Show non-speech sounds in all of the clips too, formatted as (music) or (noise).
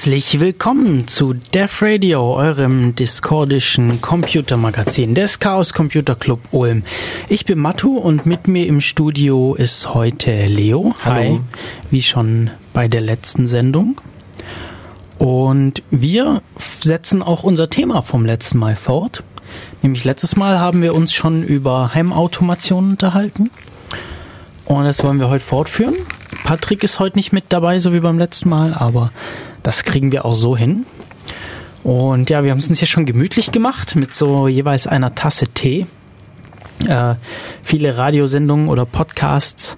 Herzlich willkommen zu Def Radio, eurem discordischen Computermagazin des Chaos Computer Club Ulm. Ich bin Matu und mit mir im Studio ist heute Leo. Hallo. Hi, wie schon bei der letzten Sendung. Und wir setzen auch unser Thema vom letzten Mal fort. Nämlich letztes Mal haben wir uns schon über Heimautomation unterhalten. Und das wollen wir heute fortführen. Patrick ist heute nicht mit dabei, so wie beim letzten Mal, aber das kriegen wir auch so hin. Und ja, wir haben es uns ja schon gemütlich gemacht mit so jeweils einer Tasse Tee. Äh, viele Radiosendungen oder Podcasts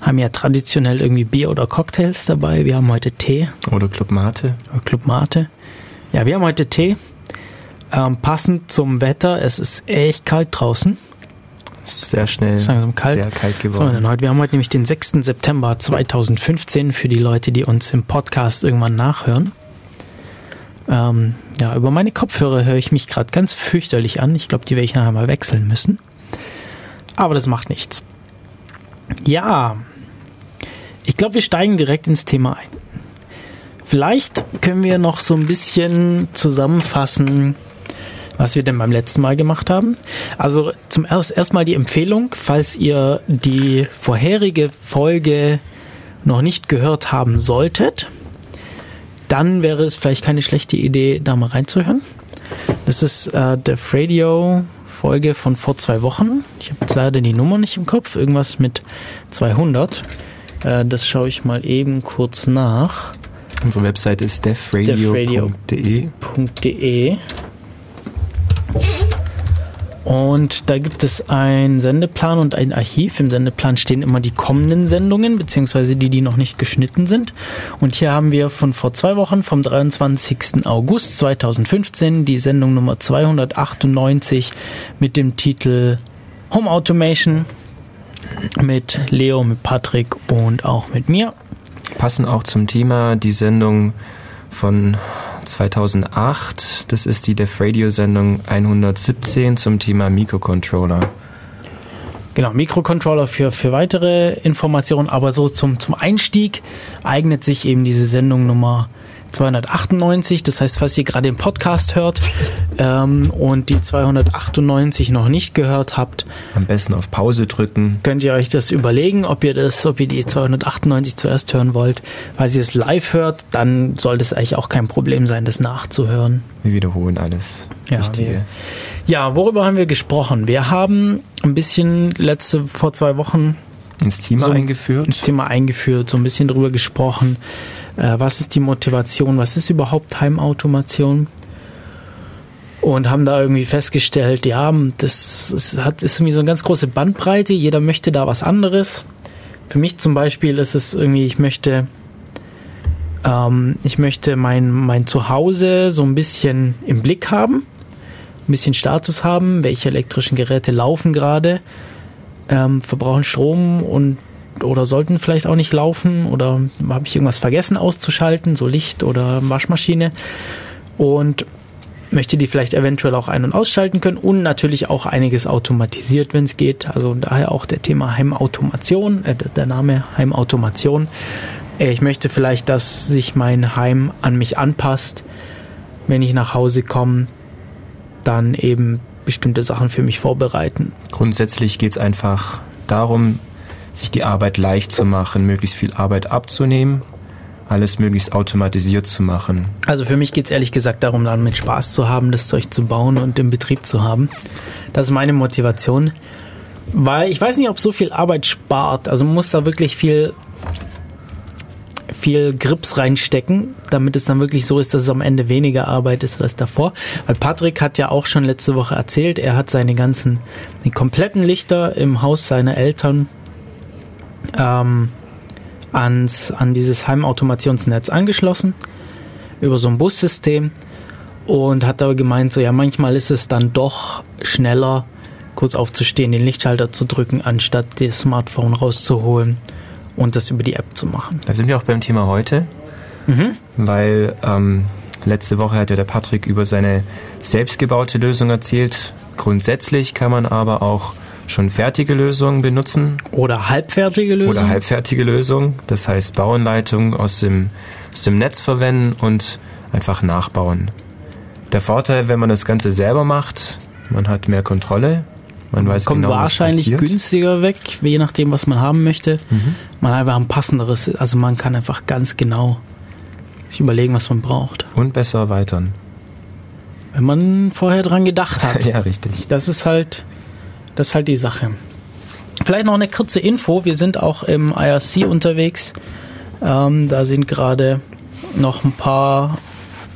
haben ja traditionell irgendwie Bier oder Cocktails dabei. Wir haben heute Tee Oder Club Mate. oder Club Mate. Ja, wir haben heute Tee. Ähm, passend zum Wetter. Es ist echt kalt draußen. Sehr schnell. Ist langsam kalt. Sehr kalt So, geworden. denn heute, wir haben heute nämlich den 6. September 2015 für die Leute, die uns im Podcast irgendwann nachhören. Ähm, ja, über meine Kopfhörer höre ich mich gerade ganz fürchterlich an. Ich glaube, die werde ich nachher mal wechseln müssen. Aber das macht nichts. Ja, ich glaube, wir steigen direkt ins Thema ein. Vielleicht können wir noch so ein bisschen zusammenfassen, was wir denn beim letzten Mal gemacht haben. Also zum erst erstmal die Empfehlung, falls ihr die vorherige Folge noch nicht gehört haben solltet, dann wäre es vielleicht keine schlechte Idee, da mal reinzuhören. Das ist äh, der Radio Folge von vor zwei Wochen. Ich habe jetzt leider die Nummer nicht im Kopf. Irgendwas mit 200. Äh, das schaue ich mal eben kurz nach. Unsere Website ist defradio.de. und da gibt es einen Sendeplan und ein Archiv. Im Sendeplan stehen immer die kommenden Sendungen, beziehungsweise die, die noch nicht geschnitten sind. Und hier haben wir von vor zwei Wochen, vom 23. August 2015, die Sendung Nummer 298 mit dem Titel Home Automation mit Leo, mit Patrick und auch mit mir. Passen auch zum Thema die Sendung von 2008. Das ist die Def Radio Sendung 117 zum Thema Mikrocontroller. Genau, Mikrocontroller für, für weitere Informationen, aber so zum, zum Einstieg eignet sich eben diese Sendung Nummer 298. Das heißt, falls ihr gerade den Podcast hört ähm, und die 298 noch nicht gehört habt, Am besten auf Pause drücken. könnt ihr euch das überlegen, ob ihr das, ob ihr die 298 zuerst hören wollt. Falls ihr es live hört, dann sollte es eigentlich auch kein Problem sein, das nachzuhören. Wir wiederholen alles. Ja, Wichtige. Ja, worüber haben wir gesprochen? Wir haben ein bisschen letzte vor zwei Wochen Ins Thema So- eingeführt. ins Thema eingeführt, so ein bisschen drüber gesprochen. Äh, was ist die Motivation? Was ist überhaupt Heimautomation? Und haben da irgendwie festgestellt, ja, das ist, hat, ist irgendwie so eine ganz große Bandbreite. Jeder möchte da was anderes. Für mich zum Beispiel ist es irgendwie, ich möchte, ähm, ich möchte mein, mein Zuhause so ein bisschen im Blick haben, ein bisschen Status haben, welche elektrischen Geräte laufen gerade, ähm, verbrauchen Strom und oder sollten vielleicht auch nicht laufen oder habe ich irgendwas vergessen auszuschalten, so Licht oder Waschmaschine und möchte die vielleicht eventuell auch ein- und ausschalten können und natürlich auch einiges automatisiert, wenn es geht. Also daher auch der Thema Heimautomation, äh, der Name Heimautomation. Äh, Ich möchte vielleicht, dass sich mein Heim an mich anpasst, wenn ich nach Hause komme, dann eben bestimmte Sachen für mich vorbereiten. Grundsätzlich geht es einfach darum, sich die Arbeit leicht zu machen, möglichst viel Arbeit abzunehmen, alles möglichst automatisiert zu machen. Also für mich geht es ehrlich gesagt darum, damit Spaß zu haben, das Zeug zu bauen und im Betrieb zu haben. Das ist meine Motivation. Weil ich weiß nicht, ob so viel Arbeit spart. Also man muss da wirklich viel, viel Grips reinstecken, damit es dann wirklich so ist, dass es am Ende weniger Arbeit ist als davor. Weil Patrick hat ja auch schon letzte Woche erzählt, er hat seine ganzen, die kompletten Lichter im Haus seiner Eltern ähm, ans, an dieses Heimautomationsnetz angeschlossen über so ein Bussystem und hat aber gemeint, so ja, manchmal ist es dann doch schneller, kurz aufzustehen, den Lichtschalter zu drücken, anstatt das Smartphone rauszuholen und das über die App zu machen. Da sind wir auch beim Thema heute, mhm. weil ähm, letzte Woche hat ja der Patrick über seine selbstgebaute Lösung erzählt. Grundsätzlich kann man aber auch schon fertige Lösungen benutzen. Oder halbfertige Lösungen. Oder halbfertige Lösungen. Das heißt Bauanleitungen aus dem, aus dem Netz verwenden und einfach nachbauen. Der Vorteil, wenn man das Ganze selber macht, man hat mehr Kontrolle. Man weiß kommt genau, wahrscheinlich günstiger weg, je nachdem, was man haben möchte. Mhm. Man hat einfach ein passenderes, also man kann einfach ganz genau sich überlegen, was man braucht. Und besser erweitern. Wenn man vorher dran gedacht hat. (laughs) ja, richtig. Das ist halt, das ist halt die Sache. Vielleicht noch eine kurze Info. Wir sind auch im IRC unterwegs. Ähm, da sind gerade noch ein paar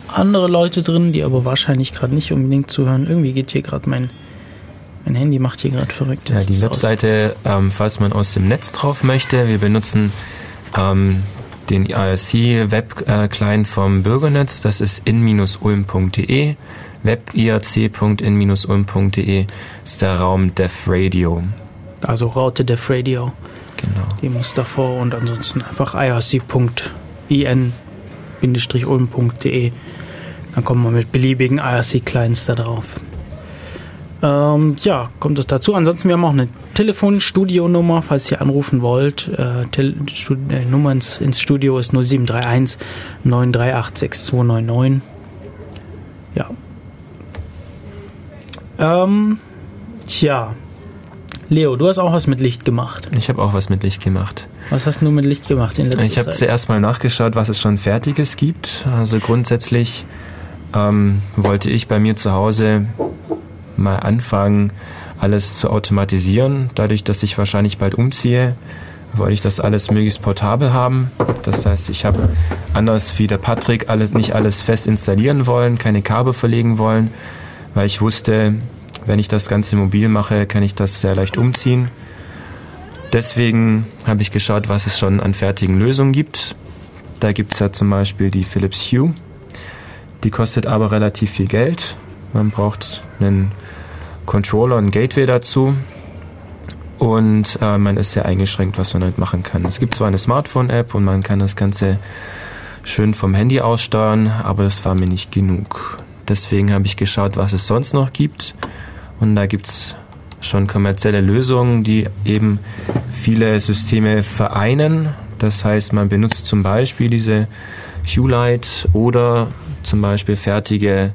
andere Leute drin, die aber wahrscheinlich gerade nicht unbedingt zuhören. Irgendwie geht hier gerade mein, mein Handy macht hier gerade verrückt. Ja, die Webseite, ähm, falls man aus dem Netz drauf möchte, wir benutzen ähm, den IRC Web äh, Client vom Bürgernetz, das ist in-ulm.de. webiac.in-ulm.de ist der Raum Dev Radio. Also Raute Dev Radio. Genau. Die muss davor und ansonsten einfach irc.in-ulm.de dann kommen wir mit beliebigen IRC-Clients da drauf. Ähm, ja, kommt es dazu. Ansonsten, wir haben auch eine Telefonstudio-Nummer, falls ihr anrufen wollt. Äh, äh, Nummer ins, ins, Studio ist 0731 938 6299. Ja. Ähm, tja. Leo, du hast auch was mit Licht gemacht. Ich habe auch was mit Licht gemacht. Was hast du mit Licht gemacht in letzter Ich habe zuerst mal nachgeschaut, was es schon Fertiges gibt. Also grundsätzlich ähm, wollte ich bei mir zu Hause mal anfangen, alles zu automatisieren. Dadurch, dass ich wahrscheinlich bald umziehe, wollte ich das alles möglichst portabel haben. Das heißt, ich habe anders wie der Patrick alles, nicht alles fest installieren wollen, keine Kabel verlegen wollen, weil ich wusste, wenn ich das Ganze mobil mache, kann ich das sehr leicht umziehen. Deswegen habe ich geschaut, was es schon an fertigen Lösungen gibt. Da gibt es ja zum Beispiel die Philips Hue. Die kostet aber relativ viel Geld. Man braucht einen Controller und Gateway dazu. Und äh, man ist sehr eingeschränkt, was man damit machen kann. Es gibt zwar eine Smartphone-App und man kann das Ganze schön vom Handy aus steuern, aber das war mir nicht genug. Deswegen habe ich geschaut, was es sonst noch gibt. Und da gibt es schon kommerzielle Lösungen, die eben viele Systeme vereinen. Das heißt, man benutzt zum Beispiel diese Hue-Light oder zum Beispiel fertige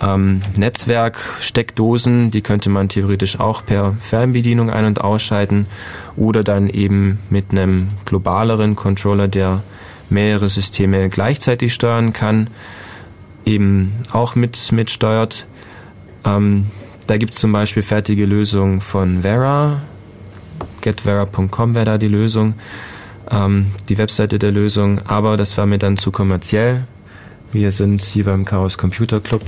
ähm, Netzwerksteckdosen, die könnte man theoretisch auch per Fernbedienung ein- und ausschalten oder dann eben mit einem globaleren Controller, der mehrere Systeme gleichzeitig steuern kann, eben auch mit, mitsteuert. Ähm, da gibt es zum Beispiel fertige Lösungen von Vera. Getvera.com wäre da die Lösung, ähm, die Webseite der Lösung. Aber das war mir dann zu kommerziell. Wir sind hier beim Chaos Computer Club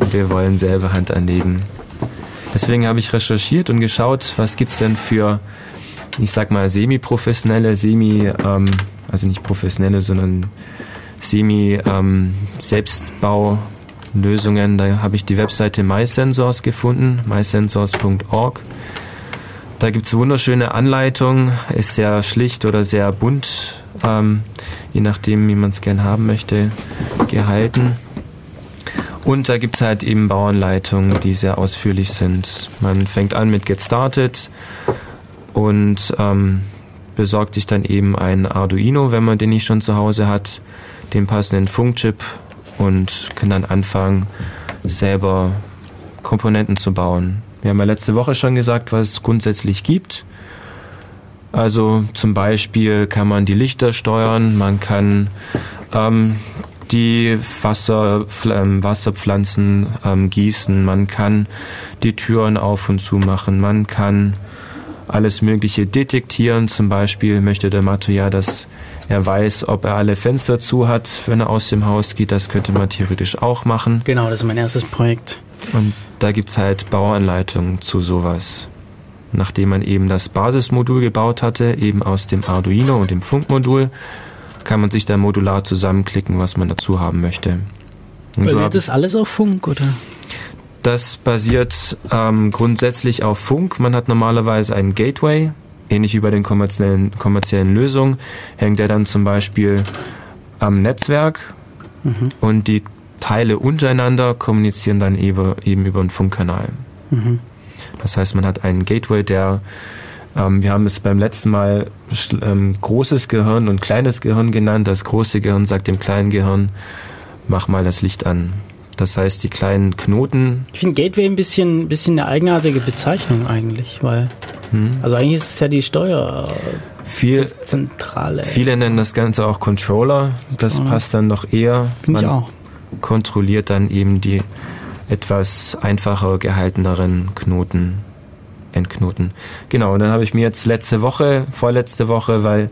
und (laughs) wir wollen selber Hand anlegen. Deswegen habe ich recherchiert und geschaut, was gibt es denn für, ich sag mal, semi-professionelle, semi, ähm, also nicht professionelle, sondern semi-Selbstbau-Lösungen. Ähm, da habe ich die Webseite MySensors gefunden, mysensors.org. Da gibt es wunderschöne Anleitungen, ist sehr schlicht oder sehr bunt, ähm, je nachdem, wie man es gern haben möchte, gehalten. Und da gibt es halt eben Bauanleitungen, die sehr ausführlich sind. Man fängt an mit Get Started und ähm, besorgt sich dann eben ein Arduino, wenn man den nicht schon zu Hause hat, den passenden Funkchip und kann dann anfangen, selber Komponenten zu bauen. Wir haben ja letzte Woche schon gesagt, was es grundsätzlich gibt. Also zum Beispiel kann man die Lichter steuern, man kann ähm, die Wasser, ähm, Wasserpflanzen ähm, gießen, man kann die Türen auf und zu machen, man kann alles Mögliche detektieren. Zum Beispiel möchte der Matto ja, dass er weiß, ob er alle Fenster zu hat, wenn er aus dem Haus geht. Das könnte man theoretisch auch machen. Genau, das ist mein erstes Projekt. Und da gibt's halt Bauanleitungen zu sowas. Nachdem man eben das Basismodul gebaut hatte, eben aus dem Arduino und dem Funkmodul, kann man sich dann modular zusammenklicken, was man dazu haben möchte. Und Basiert so das alles auf Funk, oder? Das basiert ähm, grundsätzlich auf Funk. Man hat normalerweise einen Gateway, ähnlich wie bei den kommerziellen, kommerziellen Lösungen, hängt er dann zum Beispiel am Netzwerk mhm. und die Teile untereinander kommunizieren dann eben, über einen Funkkanal. Mhm. Das heißt, man hat einen Gateway, der, ähm, wir haben es beim letzten Mal ähm, großes Gehirn und kleines Gehirn genannt. Das große Gehirn sagt dem kleinen Gehirn, mach mal das Licht an. Das heißt, die kleinen Knoten. Ich finde Gateway ein bisschen, bisschen eine eigenartige Bezeichnung eigentlich, weil, hm. also eigentlich ist es ja die Steuer. Viel, Zentrale. Viele nennen das Ganze auch Controller. Das Controller. passt dann noch eher. Finde ich auch. Kontrolliert dann eben die etwas einfacher gehalteneren Knoten, Endknoten. Genau, und dann habe ich mir jetzt letzte Woche, vorletzte Woche, weil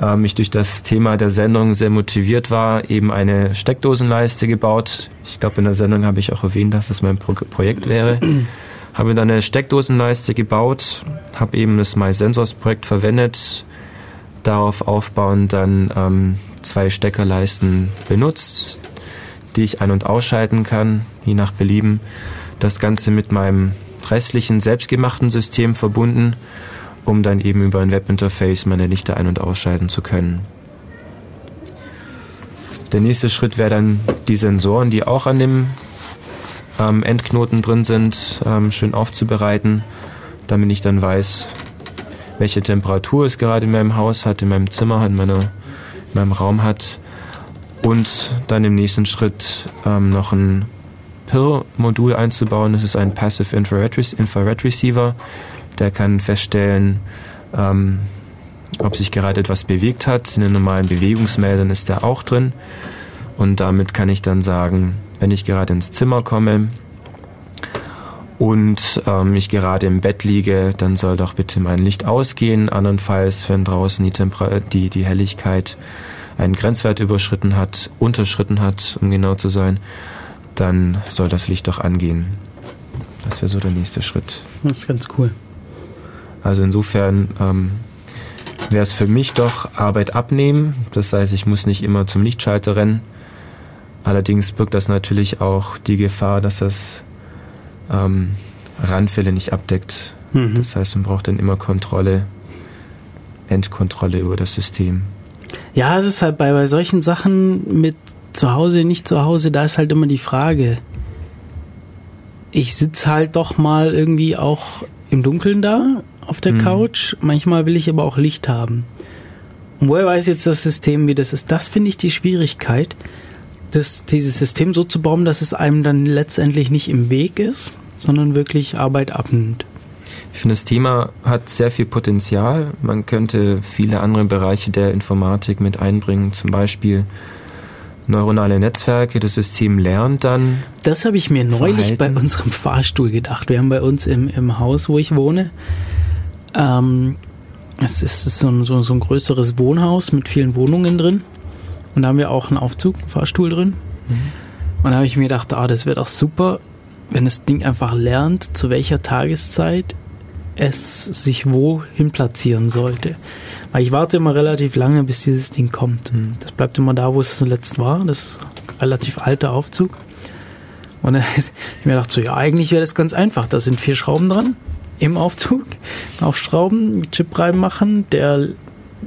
ähm, ich durch das Thema der Sendung sehr motiviert war, eben eine Steckdosenleiste gebaut. Ich glaube, in der Sendung habe ich auch erwähnt, dass das mein Pro Projekt wäre. (clears throat) habe dann eine Steckdosenleiste gebaut, habe eben das MySensors-Projekt verwendet, darauf aufbauend dann ähm, zwei Steckerleisten benutzt, die ich ein- und ausschalten kann, je nach Belieben. Das Ganze mit meinem restlichen selbstgemachten System verbunden um dann eben über ein Webinterface meine Lichter ein- und ausschalten zu können. Der nächste Schritt wäre dann die Sensoren, die auch an dem ähm, Endknoten drin sind, ähm, schön aufzubereiten, damit ich dann weiß, welche Temperatur es gerade in meinem Haus hat, in meinem Zimmer, in, meiner, in meinem Raum hat. Und dann im nächsten Schritt ähm, noch ein PIR-Modul einzubauen. Das ist ein Passive Infrared, Infrared Receiver der kann feststellen, ähm, ob sich gerade etwas bewegt hat. In den normalen Bewegungsmeldern ist der auch drin. Und damit kann ich dann sagen, wenn ich gerade ins Zimmer komme und ähm, ich gerade im Bett liege, dann soll doch bitte mein Licht ausgehen. Andernfalls, wenn draußen die, Temper die, die Helligkeit einen Grenzwert überschritten hat, unterschritten hat, um genau zu sein, dann soll das Licht doch angehen. Das wäre so der nächste Schritt. Das ist ganz cool. Also insofern ähm, wäre es für mich doch Arbeit abnehmen. Das heißt, ich muss nicht immer zum Lichtschalter rennen. Allerdings birgt das natürlich auch die Gefahr, dass das ähm, Randfälle nicht abdeckt. Mhm. Das heißt, man braucht dann immer Kontrolle, Endkontrolle über das System. Ja, es ist halt bei, bei solchen Sachen mit zu Hause, nicht zu Hause, da ist halt immer die Frage. Ich sitze halt doch mal irgendwie auch im Dunkeln da auf der mhm. Couch. Manchmal will ich aber auch Licht haben. Und woher weiß jetzt das System, wie das ist? Das finde ich die Schwierigkeit, das, dieses System so zu bauen, dass es einem dann letztendlich nicht im Weg ist, sondern wirklich Arbeit abnimmt. Ich finde, das Thema hat sehr viel Potenzial. Man könnte viele andere Bereiche der Informatik mit einbringen, zum Beispiel neuronale Netzwerke, das System lernt dann. Das habe ich mir neulich Verhalten. bei unserem Fahrstuhl gedacht. Wir haben bei uns im, im Haus, wo ich wohne, ähm, es ist so ein, so, so ein größeres Wohnhaus mit vielen Wohnungen drin. Und da haben wir auch einen Aufzug, einen Fahrstuhl drin. Mhm. Und da habe ich mir gedacht, ah, das wäre doch super, wenn das Ding einfach lernt, zu welcher Tageszeit es sich wohin platzieren sollte. Weil ich warte immer relativ lange, bis dieses Ding kommt. Mhm. Das bleibt immer da, wo es zuletzt war. Das ist ein relativ alter Aufzug. Und dann (laughs) ich mir gedacht, so, ja, eigentlich wäre das ganz einfach. Da sind vier Schrauben dran im Aufzug aufschrauben, Chip reinmachen, der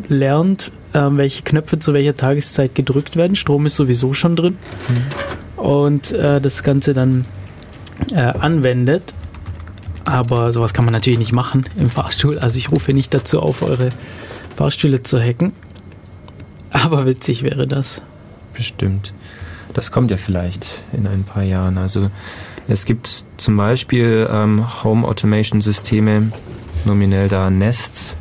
lernt, äh, welche Knöpfe zu welcher Tageszeit gedrückt werden. Strom ist sowieso schon drin. Mhm. Und äh, das Ganze dann äh, anwendet. Aber sowas kann man natürlich nicht machen im Fahrstuhl. Also ich rufe nicht dazu auf, eure Fahrstühle zu hacken. Aber witzig wäre das. Bestimmt. Das kommt ja vielleicht in ein paar Jahren. Also es gibt zum Beispiel ähm, Home Automation Systeme, nominell da Nest.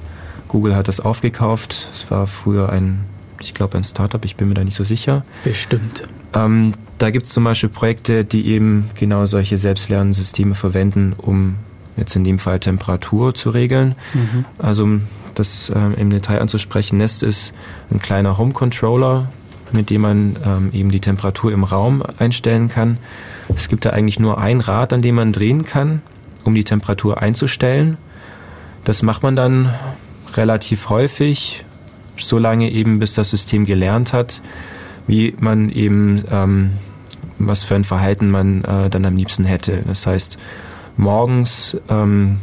Google hat das aufgekauft. Es war früher ein, ich glaube, ein Startup, ich bin mir da nicht so sicher. Bestimmt. Ähm, da gibt es zum Beispiel Projekte, die eben genau solche Selbstlernsysteme verwenden, um jetzt in dem Fall Temperatur zu regeln. Mhm. Also um das ähm, im Detail anzusprechen, Nest ist ein kleiner Home Controller, mit dem man ähm, eben die Temperatur im Raum einstellen kann. Es gibt da eigentlich nur ein Rad, an dem man drehen kann, um die Temperatur einzustellen. Das macht man dann relativ häufig, solange eben bis das System gelernt hat, wie man eben, ähm, was für ein Verhalten man äh, dann am liebsten hätte. Das heißt, morgens ähm,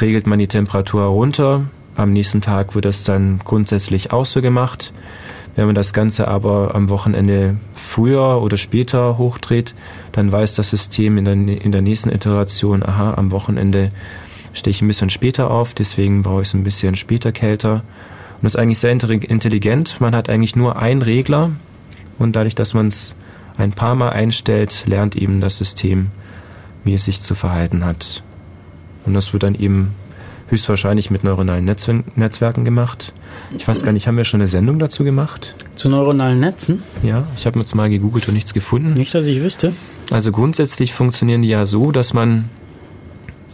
regelt man die Temperatur runter, am nächsten Tag wird das dann grundsätzlich auch so gemacht. Wenn man das Ganze aber am Wochenende früher oder später hochdreht, dann weiß das System in der, in der nächsten Iteration, aha, am Wochenende stehe ich ein bisschen später auf, deswegen brauche ich es ein bisschen später kälter. Und das ist eigentlich sehr intelligent. Man hat eigentlich nur einen Regler und dadurch, dass man es ein paar Mal einstellt, lernt eben das System, wie es sich zu verhalten hat. Und das wird dann eben höchstwahrscheinlich mit neuronalen Netzwerken gemacht. Ich weiß gar nicht, haben wir schon eine Sendung dazu gemacht? Zu neuronalen Netzen? Ja, ich habe jetzt mal gegoogelt und nichts gefunden. Nicht, dass ich wüsste. Also grundsätzlich funktionieren die ja so, dass man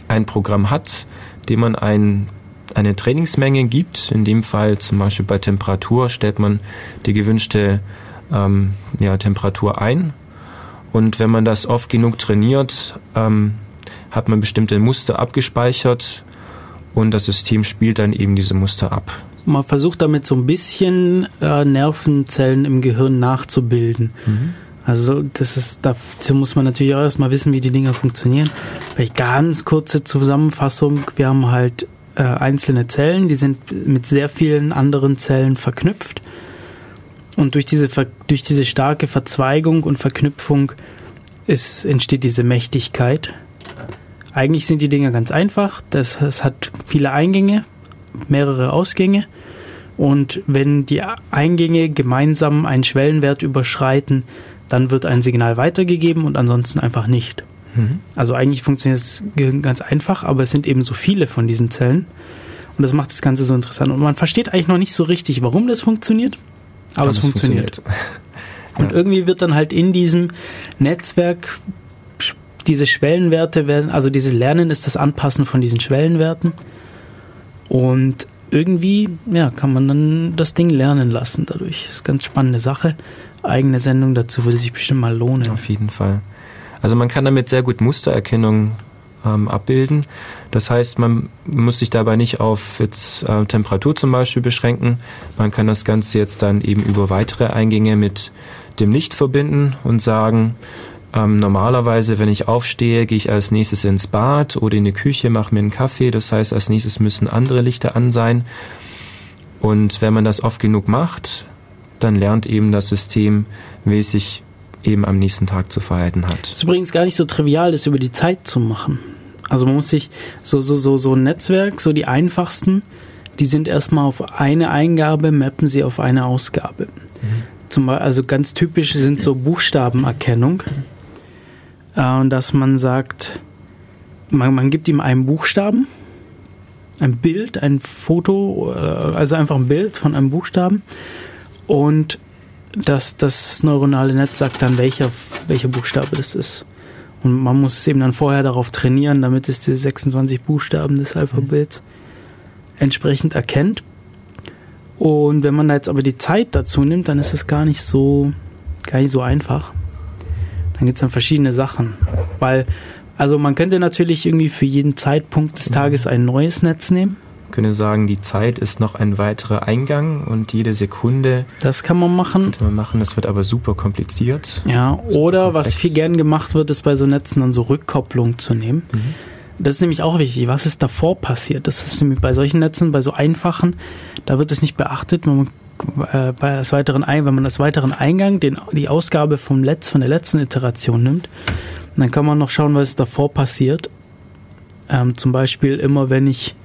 ein Programm hat, dem man ein, eine Trainingsmenge gibt. In dem Fall zum Beispiel bei Temperatur stellt man die gewünschte ähm, ja, Temperatur ein. Und wenn man das oft genug trainiert, ähm, hat man bestimmte Muster abgespeichert und das System spielt dann eben diese Muster ab. Man versucht damit so ein bisschen äh, Nervenzellen im Gehirn nachzubilden. Mhm. Also das ist, dazu muss man natürlich auch erstmal wissen, wie die Dinger funktionieren. Vielleicht ganz kurze Zusammenfassung. Wir haben halt äh, einzelne Zellen, die sind mit sehr vielen anderen Zellen verknüpft. Und durch diese, durch diese starke Verzweigung und Verknüpfung ist, entsteht diese Mächtigkeit. Eigentlich sind die Dinger ganz einfach. Das, das hat viele Eingänge, mehrere Ausgänge. Und wenn die Eingänge gemeinsam einen Schwellenwert überschreiten, dann wird ein Signal weitergegeben und ansonsten einfach nicht. Mhm. Also eigentlich funktioniert es ganz einfach, aber es sind eben so viele von diesen Zellen. Und das macht das Ganze so interessant. Und man versteht eigentlich noch nicht so richtig, warum das funktioniert, aber, aber es funktioniert. funktioniert. Und (laughs) irgendwie wird dann halt in diesem Netzwerk diese Schwellenwerte werden, also dieses Lernen ist das Anpassen von diesen Schwellenwerten. Und irgendwie, ja, kann man dann das Ding lernen lassen dadurch. Ist ganz spannende Sache eigene Sendung dazu würde sich bestimmt mal lohnen. Auf jeden Fall. Also man kann damit sehr gut Mustererkennung ähm, abbilden. Das heißt, man muss sich dabei nicht auf jetzt, äh, Temperatur zum Beispiel beschränken. Man kann das Ganze jetzt dann eben über weitere Eingänge mit dem Licht verbinden und sagen, ähm, normalerweise, wenn ich aufstehe, gehe ich als nächstes ins Bad oder in die Küche, mache mir einen Kaffee. Das heißt, als nächstes müssen andere Lichter an sein. Und wenn man das oft genug macht, dann lernt eben das System, wie es sich eben am nächsten Tag zu verhalten hat. Es ist übrigens gar nicht so trivial, das über die Zeit zu machen. Also man muss sich so, so, so, so ein Netzwerk, so die einfachsten, die sind erstmal auf eine Eingabe, mappen sie auf eine Ausgabe. Mhm. Zum, also ganz typisch sind so Buchstabenerkennung. Äh, dass man sagt, man, man gibt ihm einen Buchstaben, ein Bild, ein Foto, äh, also einfach ein Bild von einem Buchstaben und das, das neuronale Netz sagt dann, welcher, welcher Buchstabe das ist. Und man muss es eben dann vorher darauf trainieren, damit es die 26 Buchstaben des Alphabets entsprechend erkennt. Und wenn man da jetzt aber die Zeit dazu nimmt, dann ist es gar nicht so, gar nicht so einfach. Dann gibt es dann verschiedene Sachen. Weil, also man könnte natürlich irgendwie für jeden Zeitpunkt des Tages ein neues Netz nehmen können sagen, die Zeit ist noch ein weiterer Eingang und jede Sekunde. Das kann man machen. Könnte man machen, das wird aber super kompliziert. Ja, oder komplex. was viel gern gemacht wird, ist bei so Netzen dann so Rückkopplung zu nehmen. Mhm. Das ist nämlich auch wichtig. Was ist davor passiert? Das ist bei solchen Netzen, bei so einfachen, da wird es nicht beachtet. Man, äh, bei das weiteren, wenn man das weiteren Eingang, den, die Ausgabe vom Letz, von der letzten Iteration nimmt, dann kann man noch schauen, was davor passiert. Ähm, zum Beispiel immer, wenn ich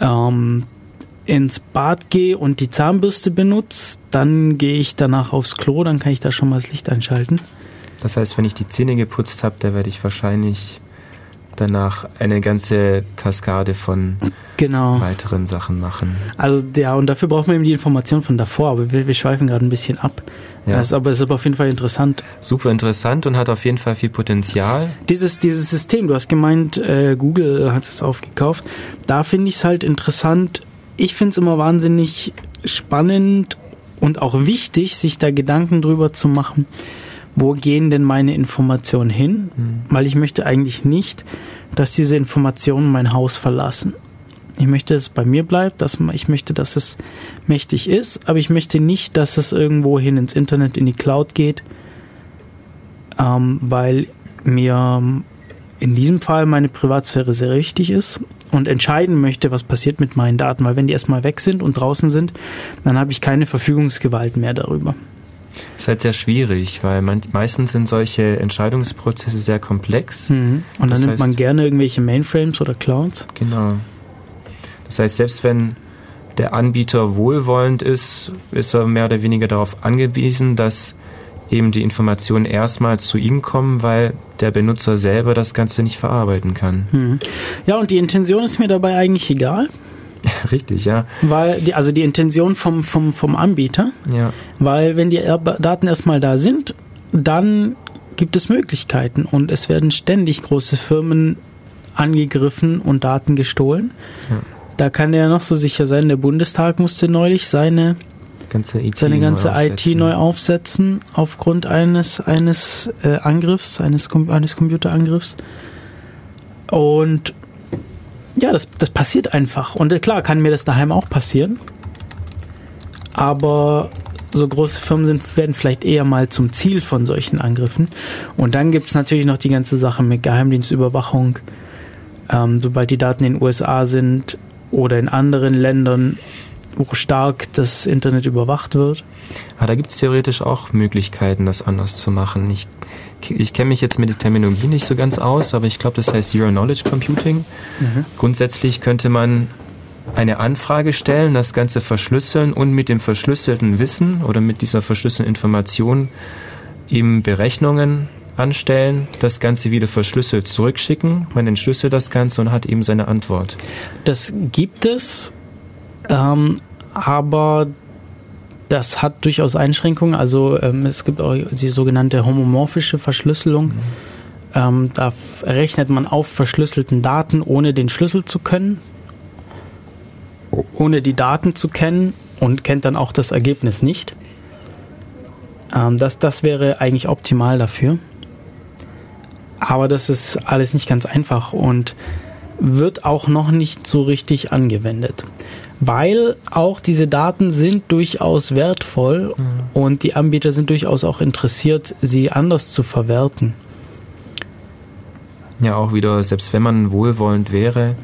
ähm, ins Bad gehe und die Zahnbürste benutze, dann gehe ich danach aufs Klo, dann kann ich da schon mal das Licht einschalten. Das heißt, wenn ich die Zähne geputzt habe, da werde ich wahrscheinlich danach eine ganze Kaskade von genau. weiteren Sachen machen. Also ja, und dafür braucht man eben die Information von davor, aber wir, wir schweifen gerade ein bisschen ab. Ja. Das, aber es ist aber auf jeden Fall interessant. Super interessant und hat auf jeden Fall viel Potenzial. Dieses, dieses System, du hast gemeint, äh, Google hat es aufgekauft. Da finde ich es halt interessant. Ich finde es immer wahnsinnig spannend und auch wichtig, sich da Gedanken drüber zu machen wo gehen denn meine Informationen hin? Mhm. Weil ich möchte eigentlich nicht, dass diese Informationen mein Haus verlassen. Ich möchte, dass es bei mir bleibt, dass ich möchte, dass es mächtig ist, aber ich möchte nicht, dass es irgendwo hin ins Internet, in die Cloud geht, ähm, weil mir in diesem Fall meine Privatsphäre sehr wichtig ist und entscheiden möchte, was passiert mit meinen Daten, weil wenn die erstmal weg sind und draußen sind, dann habe ich keine Verfügungsgewalt mehr darüber. Das ist halt sehr schwierig, weil man, meistens sind solche Entscheidungsprozesse sehr komplex. Mhm. Und dann Das nimmt heißt- man gerne irgendwelche Mainframes oder Clouds. Genau. Das heißt, selbst wenn der Anbieter wohlwollend ist, ist er mehr oder weniger darauf angewiesen, dass eben die Informationen erstmal zu ihm kommen, weil der Benutzer selber das Ganze nicht verarbeiten kann. Mhm. Ja, und die Intention ist mir dabei eigentlich egal, (laughs) Richtig, ja. weil die, also die Intention vom, vom, vom Anbieter, Ja. weil wenn die er- Daten erstmal da sind, dann gibt es Möglichkeiten und es werden ständig große Firmen angegriffen und Daten gestohlen. Ja. Da kann der noch so sicher sein, der Bundestag musste neulich seine, Ganze IT seine ganze neu IT aufsetzen. neu aufsetzen aufgrund eines, eines äh, Angriffs, eines, eines Computerangriffs. Und ja, das, das passiert einfach. Und äh, klar, kann mir das daheim auch passieren. Aber so große Firmen sind, werden vielleicht eher mal zum Ziel von solchen Angriffen. Und dann gibt es natürlich noch die ganze Sache mit Geheimdienstüberwachung. Ähm, sobald die Daten in den USA sind oder in anderen Ländern, wo stark das Internet überwacht wird. Aber da gibt es theoretisch auch Möglichkeiten, das anders zu machen. Ich, ich kenne mich jetzt mit der Terminologie nicht so ganz aus, aber ich glaube, das heißt Zero Knowledge Computing. Grundsätzlich könnte man eine Anfrage stellen, das Ganze verschlüsseln und mit dem verschlüsselten Wissen oder mit dieser verschlüsselten Information eben Berechnungen anstellen, das Ganze wieder verschlüsselt zurückschicken. Man entschlüsselt das Ganze und hat eben seine Antwort. Das gibt es, ähm, aber das hat durchaus Einschränkungen. Also ähm, es gibt auch die sogenannte homomorphische Verschlüsselung. Ähm, da rechnet man auf verschlüsselten Daten, ohne den Schlüssel zu können, ohne die Daten zu kennen und kennt dann auch das Ergebnis nicht. Ähm, das, das wäre eigentlich optimal dafür. Aber das ist alles nicht ganz einfach und wird auch noch nicht so richtig angewendet. Weil auch diese Daten sind durchaus wertvoll und die Anbieter sind durchaus auch interessiert, sie anders zu verwerten. Ja, auch wieder, selbst wenn man wohlwollend wäre,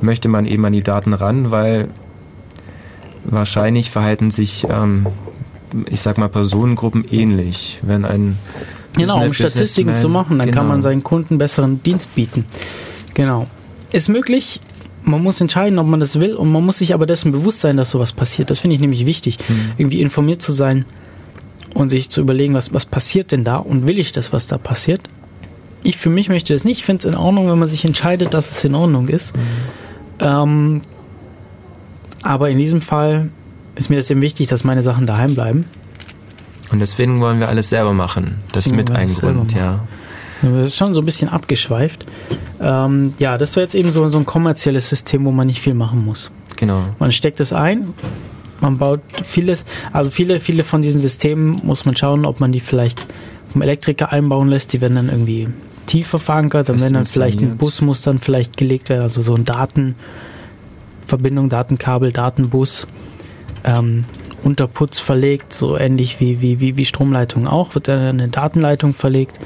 möchte man eben an die Daten ran, weil wahrscheinlich verhalten sich, ähm, ich sag mal, Personengruppen ähnlich. Wenn ein Genau, um Statistiken zu machen, dann kann genau. man seinen Kunden besseren Dienst bieten. Genau. Ist möglich, man muss entscheiden, ob man das will und man muss sich aber dessen bewusst sein, dass sowas passiert. Das finde ich nämlich wichtig, irgendwie informiert zu sein und sich zu überlegen, was, was passiert denn da und will ich das, was da passiert. Ich für mich möchte das nicht. Ich finde es in Ordnung, wenn man sich entscheidet, dass es in Ordnung ist. Ähm, aber in diesem Fall ist mir das eben wichtig, dass meine Sachen daheim bleiben. Und deswegen wollen wir alles selber machen. Das ist mit ein Grund, ja. Das ist schon so ein bisschen abgeschweift. Ähm, ja, das wäre jetzt eben so, so ein kommerzielles System, wo man nicht viel machen muss. Genau. Man steckt es ein, man baut vieles, also viele, viele von diesen Systemen muss man schauen, ob man die vielleicht vom Elektriker einbauen lässt. Die werden dann irgendwie tiefer verankert, dann werden dann vielleicht ein. Bus muss dann vielleicht gelegt werden, also so ein Datenverbindung, Datenkabel, Datenbus. Ähm, Unterputz verlegt, so ähnlich wie, wie, wie, wie Stromleitungen auch, wird dann eine Datenleitung verlegt.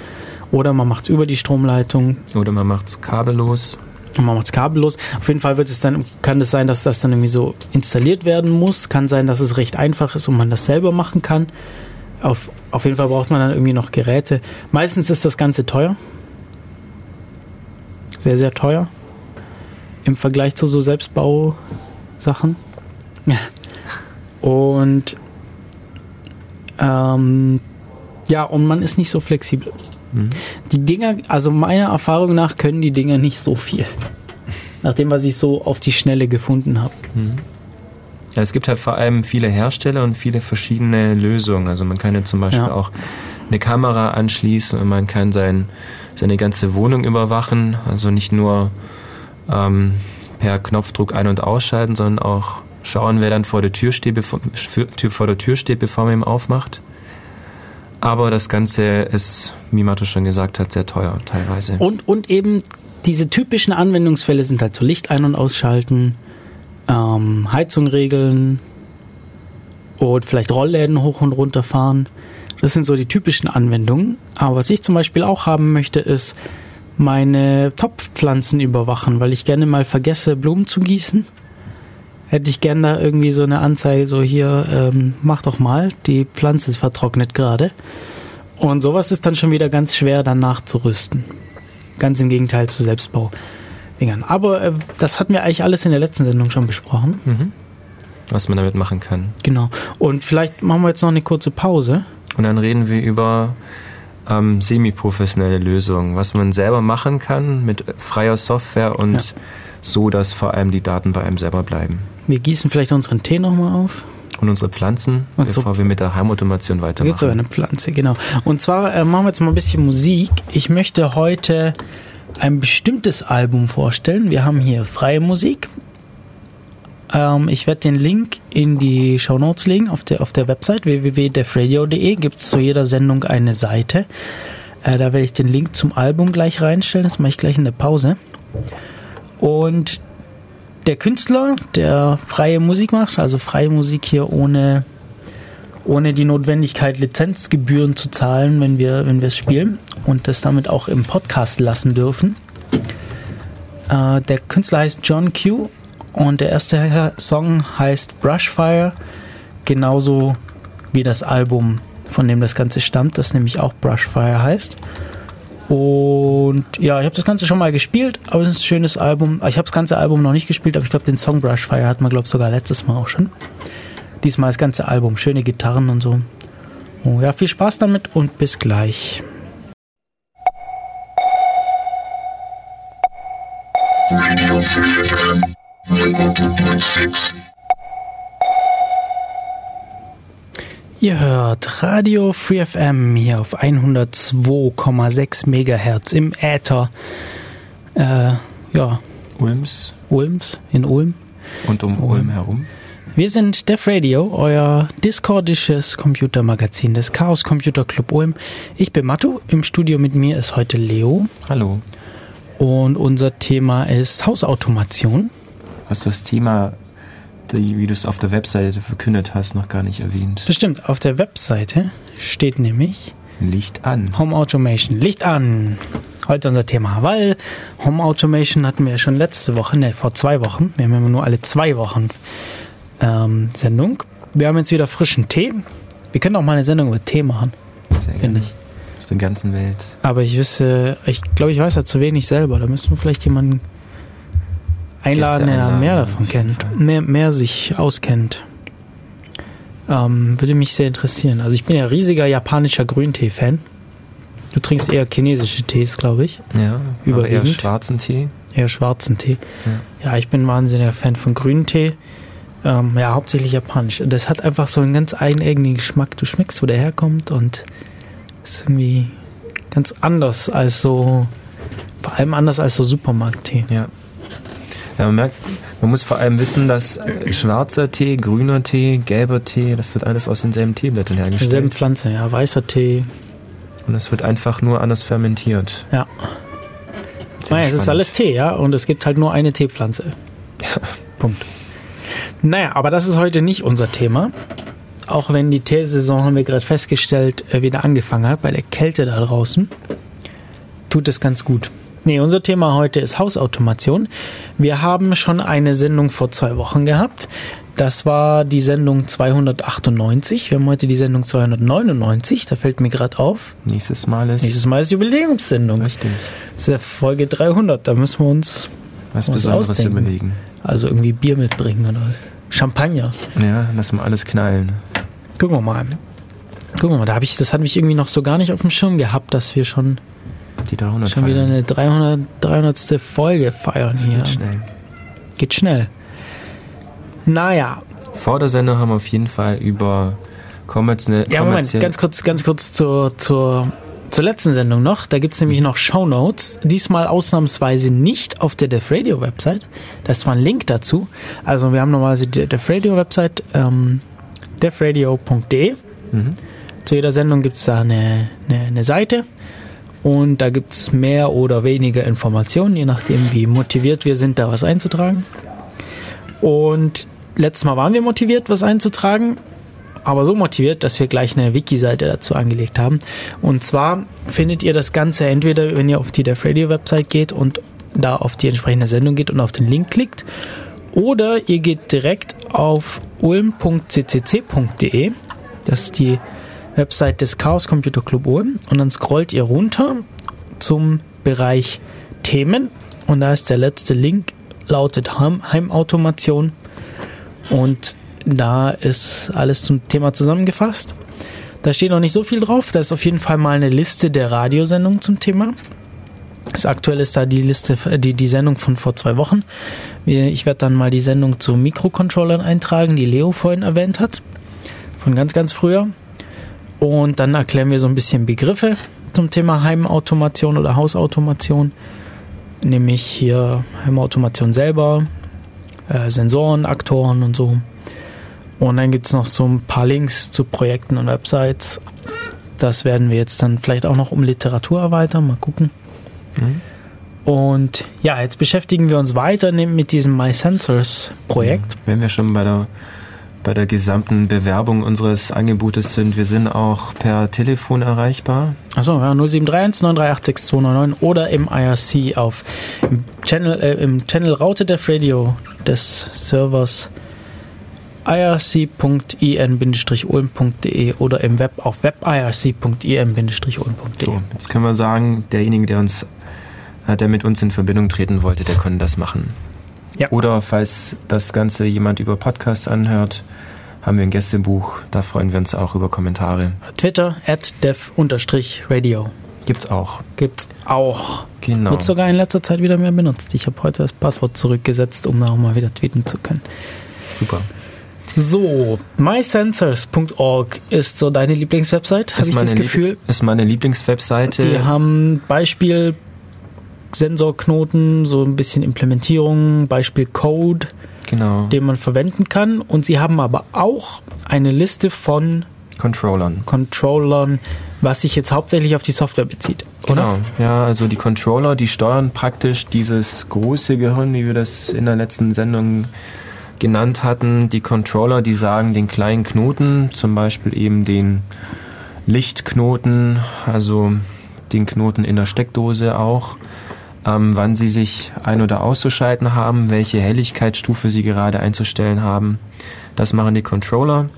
Oder man macht es über die Stromleitung Oder man macht's kabellos. und man macht es kabellos. Auf jeden Fall wird es dann, kann es sein, dass das dann irgendwie so installiert werden muss. Kann sein, dass es recht einfach ist und man das selber machen kann. Auf, auf jeden Fall braucht man dann irgendwie noch Geräte. Meistens ist das Ganze teuer. Sehr, sehr teuer. Im Vergleich zu so Selbstbausachen. Ja. Und ähm, ja, und man ist nicht so flexibel. Mhm. Die Dinger, also meiner Erfahrung nach können die Dinger nicht so viel. Nach dem, was ich so auf die Schnelle gefunden habe. Ja, es gibt halt vor allem viele Hersteller und viele verschiedene Lösungen. Also man kann ja zum Beispiel Ja. auch eine Kamera anschließen und man kann sein, seine ganze Wohnung überwachen. Also nicht nur ähm, per Knopfdruck ein- und ausschalten, sondern auch schauen, wer dann vor der Tür steht, bevor, Tür, vor der Tür steht, bevor man ihn aufmacht. Aber das Ganze ist, wie Mato schon gesagt hat, sehr teuer teilweise. Und, und eben diese typischen Anwendungsfälle sind halt so Licht ein- und ausschalten, ähm, Heizung regeln und vielleicht Rollläden hoch und runter fahren. Das sind so die typischen Anwendungen. Aber was ich zum Beispiel auch haben möchte, ist meine Topfpflanzen überwachen, weil ich gerne mal vergesse, Blumen zu gießen. Hätte ich gerne da irgendwie so eine Anzeige, so hier, ähm, mach doch mal, die Pflanze ist vertrocknet gerade. Und sowas ist dann schon wieder ganz schwer, dann nachzurüsten. Ganz im Gegenteil zu Selbstbau-Dingern. Aber äh, das hatten wir eigentlich alles in der letzten Sendung schon besprochen. Mhm. Was man damit machen kann. Genau. Und vielleicht machen wir jetzt noch eine kurze Pause. Und dann reden wir über ähm, semi-professionelle Lösungen, was man selber machen kann mit freier Software und Ja. so, dass vor allem die Daten bei einem selber bleiben. Wir gießen vielleicht unseren Tee nochmal auf. Und unsere Pflanzen, Und so- bevor wir mit der Heimautomation Da gibt es sogar weitermachen. eine Pflanze, genau. Und zwar äh, machen wir jetzt mal ein bisschen Musik. Ich möchte heute ein bestimmtes Album vorstellen. Wir haben hier freie Musik. Ähm, ich werde den Link in die Show Notes legen auf der, auf der Website www.defradio.de. Gibt es zu jeder Sendung eine Seite. Äh, da werde ich den Link zum Album gleich reinstellen. Das mache ich gleich in der Pause. Und der Künstler, der freie Musik macht, also freie Musik hier ohne ohne die Notwendigkeit, Lizenzgebühren zu zahlen, wenn wir, wenn wir es spielen und das damit auch im Podcast lassen dürfen. Äh, der Künstler heißt John Q und der erste Song heißt Brushfire, genauso wie das Album, von dem das Ganze stammt, das nämlich auch Brushfire heißt. Und ja, ich habe das Ganze schon mal gespielt, aber es ist ein schönes Album. Ich habe das ganze Album noch nicht gespielt, aber ich glaube, den Song Brushfire hatten wir, glaube ich, sogar letztes Mal auch schon. Diesmal das ganze Album, schöne Gitarren und so. Oh, ja, viel Spaß damit und bis gleich. Radio Free FM 102.6. Ihr hört Radio Free FM hier auf 102,6 Megahertz im Äther. Äh, ja, Ulms Ulms, in Ulm. und um Ulm herum. Wir sind Def Radio, euer discordisches Computermagazin des Chaos Computer Club Ulm. Ich bin Mattu, im Studio mit mir ist heute Leo Hallo. und unser Thema ist Hausautomation. Hast das Thema, die, wie du es auf der Webseite verkündet hast, noch gar nicht erwähnt. Bestimmt, auf der Webseite steht nämlich Licht an. Home Automation. Licht an! Heute unser Thema, weil Home Automation hatten wir ja schon letzte Woche, ne, vor zwei Wochen. Wir haben immer nur alle zwei Wochen ähm, Sendung. Wir haben jetzt wieder frischen Tee. Wir können auch mal eine Sendung über Tee machen, Sehr gerne. ich. Aus der ganzen Welt. Aber ich wüsste, ich glaube, ich weiß da zu wenig selber. Da müssen wir vielleicht jemanden einladen, der mehr davon kennt, mehr, mehr sich auskennt. Ähm, würde mich sehr interessieren. Also ich bin ja riesiger japanischer Grüntee-Fan. Du trinkst eher chinesische Tees, glaube ich. Ja, aber eher Überwiegend. schwarzen Tee. Eher schwarzen Tee. Ja, ich bin ein wahnsinniger Fan von Grüntee. Ähm, ja, hauptsächlich japanisch. Und Das hat einfach so einen ganz eigenartigen Geschmack. Du schmeckst, wo der herkommt und ist irgendwie ganz anders als so, vor allem anders als so Supermarkttee. Ja. Ja, man merkt, man muss vor allem wissen, dass äh, schwarzer Tee, grüner Tee, gelber Tee, das wird alles aus denselben Teeblättern hergestellt. Pflanze, ja, weißer Tee. Und es wird einfach nur anders fermentiert. Ja. Sehr Naja, es ist alles Tee, ja, und es gibt halt nur eine Teepflanze. Punkt. Naja, aber das ist heute nicht unser Thema. Auch wenn die Teesaison, haben wir gerade festgestellt, äh, wieder angefangen hat, bei der Kälte da draußen, tut es ganz gut. Nee, unser Thema heute ist Hausautomation. Wir haben schon eine Sendung vor zwei Wochen gehabt. Das war die Sendung 298. Wir haben heute die Sendung 299. Da fällt mir gerade auf. Nächstes Mal ist Nächstes Mal ist Jubiläumssendung. richtig Das ist ja Folge 300. Da müssen wir uns was Besonderes ausdenken. überlegen. also irgendwie Bier mitbringen oder Champagner. Ja, lassen wir alles knallen. Gucken wir mal. Gucken wir mal, da habe ich, das hatte ich irgendwie noch so gar nicht auf dem Schirm gehabt, dass wir schon, Die 300 schon wieder eine 300, 300. Folge feiern Das hier. geht schnell. Geht schnell. Naja, Vor der Sendung haben wir auf jeden Fall über kommerzielle... ja, Moment, ganz kurz, ganz kurz zur, zur, zur letzten Sendung noch. Da gibt's nämlich noch Shownotes. Diesmal ausnahmsweise nicht auf der Def Radio Website. Da ist zwar ein Link dazu. Also wir haben normalerweise die Def Radio Website, ähm, defradio.de. Mhm. Zu jeder Sendung gibt's da eine, eine, eine Seite. Und da gibt's mehr oder weniger Informationen, je nachdem, wie motiviert wir sind, da was einzutragen. Und letztes Mal waren wir motiviert, was einzutragen. aber so motiviert, dass wir gleich eine Wiki-Seite dazu angelegt haben. Und zwar findet ihr das Ganze entweder, wenn ihr auf die Def Radio Website geht und da auf die entsprechende Sendung geht und auf den Link klickt, oder ihr geht direkt auf ulm.ccc.de. Das ist die Website des Chaos Computer Club Ulm. Und dann scrollt ihr runter zum Bereich Themen. Und da ist der letzte Link, lautet Heim Heimautomation. Und da ist alles zum Thema zusammengefasst. Da steht noch nicht so viel drauf. Da ist auf jeden Fall mal eine Liste der Radiosendungen zum Thema. Das aktuell ist da die Liste, die, die Sendung von vor zwei Wochen. Ich werde dann mal die Sendung zu Mikrocontrollern eintragen, die Leo vorhin erwähnt hat. Von ganz, ganz früher. Und dann erklären wir so ein bisschen Begriffe zum Thema Heimautomation oder Hausautomation. Nämlich hier Heimautomation selber, äh, Sensoren, Aktoren und so. Und dann gibt es noch so ein paar Links zu Projekten und Websites. Das werden wir jetzt dann vielleicht auch noch um Literatur erweitern. Mal gucken. Mhm. Und ja, jetzt beschäftigen wir uns weiter mit diesem My Sensors Projekt. Wenn wir schon bei der, bei der gesamten Bewerbung unseres Angebotes sind, wir sind auch per Telefon erreichbar. Achso, ja, 0731 938 6299 oder im IRC auf im Channel, äh, im Channel Raute Def Radio des Servers irc.in-ulm.de oder im Web auf webirc.in-ulm.de. So, jetzt können wir sagen, derjenige, der uns äh, der mit uns in Verbindung treten wollte, der konnte das machen. Ja. Oder falls das Ganze jemand über Podcasts anhört, haben wir ein Gästebuch. Da freuen wir uns auch über Kommentare. Twitter at dev-radio. Gibt's auch. Gibt's auch. Genau. Wird sogar in letzter Zeit wieder mehr benutzt. Ich habe heute das Passwort zurückgesetzt, um auch mal wieder tweeten zu können. Super. So, mysensors.org ist so deine Lieblingswebsite, habe ich das Gefühl. Lieb ist meine Lieblingswebseite. Die haben Beispiel Sensorknoten, so ein bisschen Implementierung, Beispiel Code, genau. den man verwenden kann. Und sie haben aber auch eine Liste von Controllern. Controllern, was sich jetzt hauptsächlich auf die Software bezieht. Oder? Genau, ja, also die Controller, die steuern praktisch dieses große Gehirn, wie wir das in der letzten Sendung genannt hatten. Die Controller, die sagen den kleinen Knoten, zum Beispiel eben den Lichtknoten, also den Knoten in der Steckdose auch, ähm, wann Sie sich ein- oder auszuschalten haben, welche Helligkeitsstufe Sie gerade einzustellen haben. Das machen die Controller.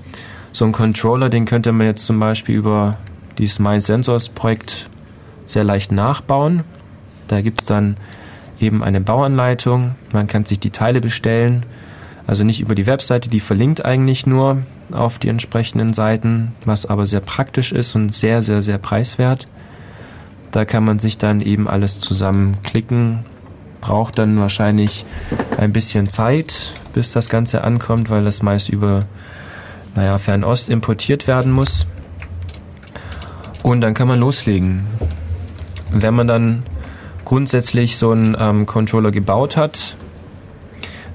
So ein Controller, den könnte man jetzt zum Beispiel über dieses My Sensors Projekt sehr leicht nachbauen. Da gibt es dann eben eine Bauanleitung. Man kann sich die Teile bestellen. Also nicht über die Webseite, die verlinkt eigentlich nur auf die entsprechenden Seiten, was aber sehr praktisch ist und sehr, sehr, sehr preiswert. Da kann man sich dann eben alles zusammenklicken. Braucht dann wahrscheinlich ein bisschen Zeit, bis das Ganze ankommt, weil das meist über naja, Fernost importiert werden muss. Und dann kann man loslegen. Wenn man dann grundsätzlich so einen ähm, Controller gebaut hat,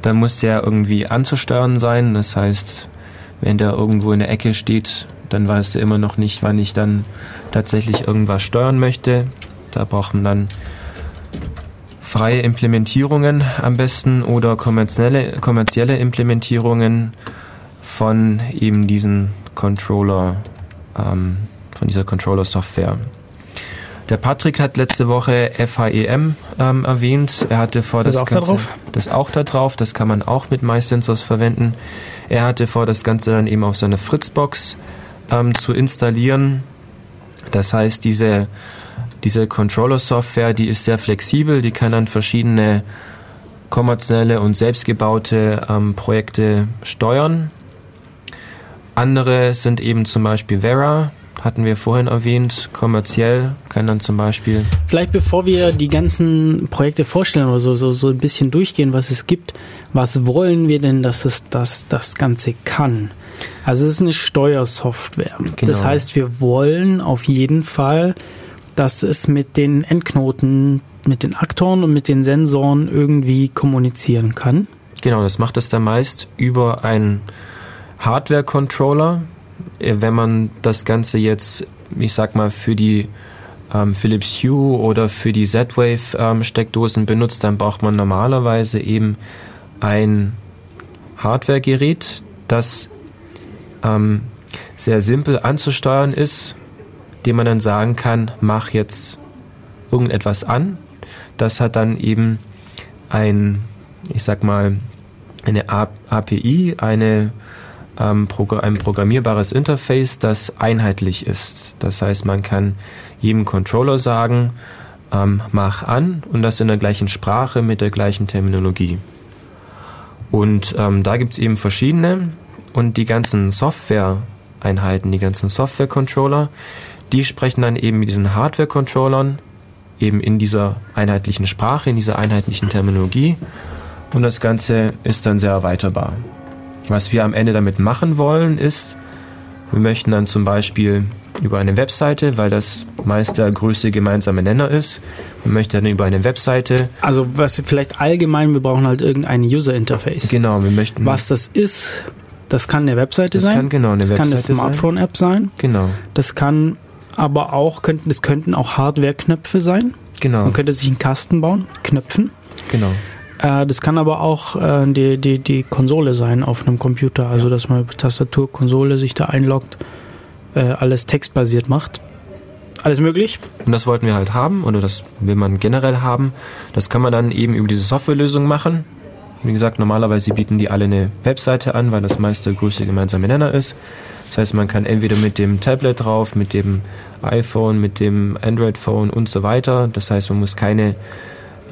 dann muss der irgendwie anzusteuern sein. Das heißt, wenn der irgendwo in der Ecke steht, dann weißt du immer noch nicht, wann ich dann tatsächlich irgendwas steuern möchte. Da braucht man dann freie Implementierungen am besten oder kommerzielle, kommerzielle Implementierungen von eben diesen Controller, ähm, von dieser Controller-Software. Der Patrick hat letzte Woche FHEM ähm, erwähnt. Er hatte vor das, das Ganze, da drauf? das auch da drauf. Das kann man auch mit MySensors verwenden. Er hatte vor, das Ganze dann eben auf seine Fritzbox ähm, zu installieren. Das heißt, diese, diese Controller-Software, die ist sehr flexibel, die kann dann verschiedene kommerzielle und selbstgebaute ähm, Projekte steuern. Andere sind eben zum Beispiel Vera, hatten wir vorhin erwähnt, kommerziell kann dann zum Beispiel. Vielleicht bevor wir die ganzen Projekte vorstellen oder so, so, so ein bisschen durchgehen, was es gibt, was wollen wir denn, dass es das, das Ganze kann? Also es ist eine Steuersoftware. Genau. Das heißt, wir wollen auf jeden Fall, dass es mit den Endknoten, mit den Aktoren und mit den Sensoren irgendwie kommunizieren kann. Genau, das macht es dann meist über einen Hardware-Controller. Äh, Wenn man das Ganze jetzt, ich sag mal, für die ähm, Philips Hue oder für die Z-Wave-Steckdosen benutzt, dann braucht man normalerweise eben ein Hardware-Gerät, das ähm, sehr simpel anzusteuern ist, dem man dann sagen kann, mach jetzt irgendetwas an. Das hat dann eben ein, ich sag mal, eine API, eine, ähm, ein programmierbares Interface, das einheitlich ist. Das heißt, man kann jedem Controller sagen, ähm, mach an und das in der gleichen Sprache mit der gleichen Terminologie. Und ähm, da gibt's eben verschiedene und die ganzen Software-Einheiten, die ganzen Software-Controller, die sprechen dann eben mit diesen Hardware-Controllern eben in dieser einheitlichen Sprache, in dieser einheitlichen Terminologie und das Ganze ist dann sehr erweiterbar. Was wir am Ende damit machen wollen, ist, wir möchten dann zum Beispiel über eine Webseite, weil das meist der größte gemeinsame Nenner ist. Man möchte dann über eine Webseite. Also was vielleicht allgemein, wir brauchen halt irgendein User Interface. Genau, wir möchten. Was das ist, das kann eine Webseite das sein. Kann genau eine das Webseite kann eine Smartphone-App sein. Genau. Das kann aber auch, könnten, das könnten auch Hardware-Knöpfe sein. Genau. Man könnte sich einen Kasten bauen, Knöpfen. Genau. Äh, das kann aber auch äh, die, die, die Konsole sein auf einem Computer. Also, dass man über Tastatur, Konsole sich da einloggt, äh, alles textbasiert macht. Alles möglich. Und das wollten wir halt haben, oder das will man generell haben. Das kann man dann eben über diese Softwarelösung machen. Wie gesagt, normalerweise bieten die alle eine Webseite an, weil das meiste größte gemeinsame Nenner ist. Das heißt, man kann entweder mit dem Tablet drauf, mit dem iPhone, mit dem Android-Phone und so weiter. Das heißt, man muss keine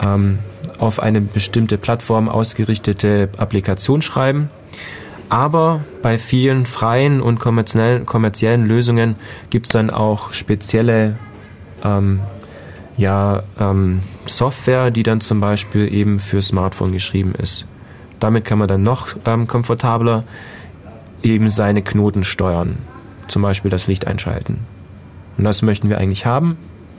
ähm, auf eine bestimmte Plattform ausgerichtete Applikation schreiben. Aber bei vielen freien und kommerziellen, kommerziellen Lösungen gibt es dann auch spezielle ähm, ja, ähm, Software, die dann zum Beispiel eben für Smartphone geschrieben ist. Damit kann man dann noch ähm, komfortabler eben seine Knoten steuern. Zum Beispiel das Licht einschalten. Und das möchten wir eigentlich haben,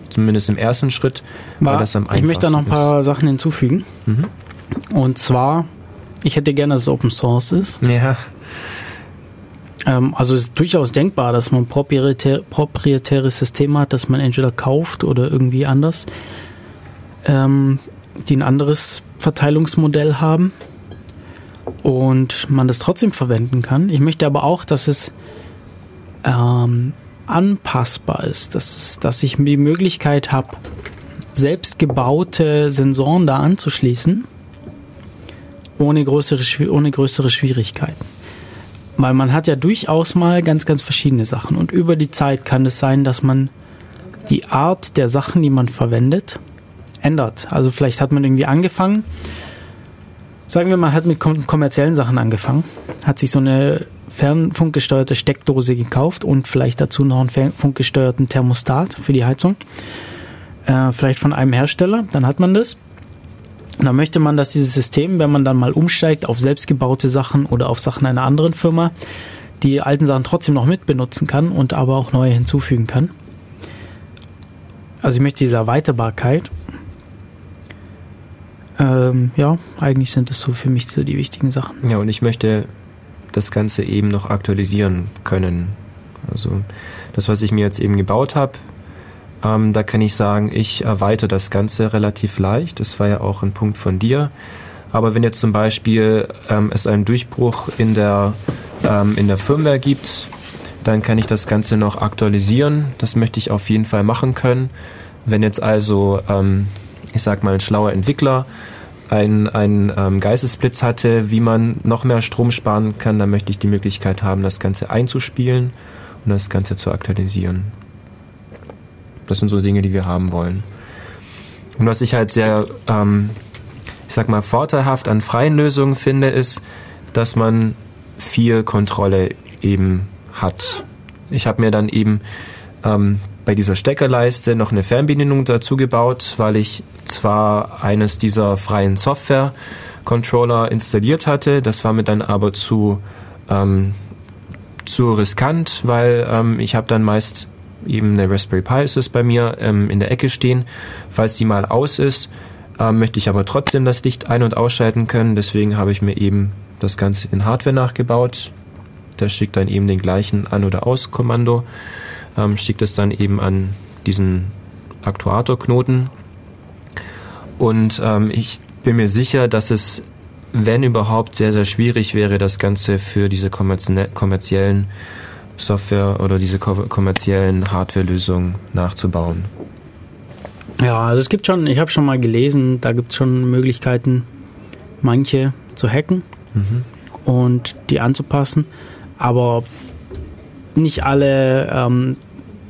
zumindest im ersten Schritt, War, weil das am ich möchte da noch ein einfachsten paar Sachen hinzufügen. Mhm. Und zwar, ich hätte gerne, dass es Open Source ist. ist. Ja, Ähm, also es ist durchaus denkbar, dass man proprietär, proprietäres System hat, das man entweder kauft oder irgendwie anders, ähm, die ein anderes Verteilungsmodell haben und man das trotzdem verwenden kann. Ich möchte aber auch, dass es ähm, anpassbar ist, dass, es, dass ich die Möglichkeit habe, selbst gebaute Sensoren da anzuschließen, ohne größere, ohne größere Schwierigkeiten. Weil man hat ja durchaus mal ganz, ganz verschiedene Sachen. Und über die Zeit kann es sein, dass man die Art der Sachen, die man verwendet, ändert. Also vielleicht hat man irgendwie angefangen, sagen wir mal, hat mit kom kommerziellen Sachen angefangen, hat sich so eine fernfunkgesteuerte Steckdose gekauft und vielleicht dazu noch einen fernfunkgesteuerten Thermostat für die Heizung. Äh, vielleicht von einem Hersteller, dann hat man das. Und dann möchte man, dass dieses System, wenn man dann mal umsteigt auf selbstgebaute Sachen oder auf Sachen einer anderen Firma, die alten Sachen trotzdem noch mitbenutzen kann und aber auch neue hinzufügen kann. Also ich möchte diese Erweiterbarkeit. Ähm, ja, eigentlich sind das so für mich so die wichtigen Sachen. ja, und ich möchte das Ganze eben noch aktualisieren können. Also das, was ich mir jetzt eben gebaut habe, ähm, da kann ich sagen, ich erweitere das Ganze relativ leicht. Das war ja auch ein Punkt von dir. Aber wenn jetzt zum Beispiel ähm, es einen Durchbruch in der, ähm, in der Firmware gibt, dann kann ich das Ganze noch aktualisieren. Das möchte ich auf jeden Fall machen können. Wenn jetzt also, ähm, ich sag mal, ein schlauer Entwickler einen, einen ähm, Geistesblitz hatte, wie man noch mehr Strom sparen kann, dann möchte ich die Möglichkeit haben, das Ganze einzuspielen und das Ganze zu aktualisieren. Das sind so Dinge, die wir haben wollen. Und was ich halt sehr, ähm, ich sag mal, vorteilhaft an freien Lösungen finde, ist, dass man viel Kontrolle eben hat. Ich habe mir dann eben ähm, bei dieser Steckerleiste noch eine Fernbedienung dazu gebaut, weil ich zwar eines dieser freien Software-Controller installiert hatte, das war mir dann aber zu, ähm, zu riskant, weil ähm, ich habe dann meist eben eine Raspberry Pi ist es bei mir ähm, in der Ecke stehen. Falls die mal aus ist, ähm, möchte ich aber trotzdem das Licht ein- und ausschalten können. Deswegen habe ich mir eben das Ganze in Hardware nachgebaut. Der schickt dann eben den gleichen An- oder Aus-Kommando, ähm, schickt es dann eben an diesen Aktuatorknoten. Und ähm, ich bin mir sicher, dass es, wenn überhaupt, sehr, sehr schwierig wäre, das Ganze für diese kommerzie- kommerziellen Software oder diese ko- kommerziellen Hardware-Lösungen nachzubauen. Ja, also es gibt schon, ich habe schon mal gelesen, da gibt es schon Möglichkeiten, manche zu hacken und die anzupassen, aber nicht alle ähm,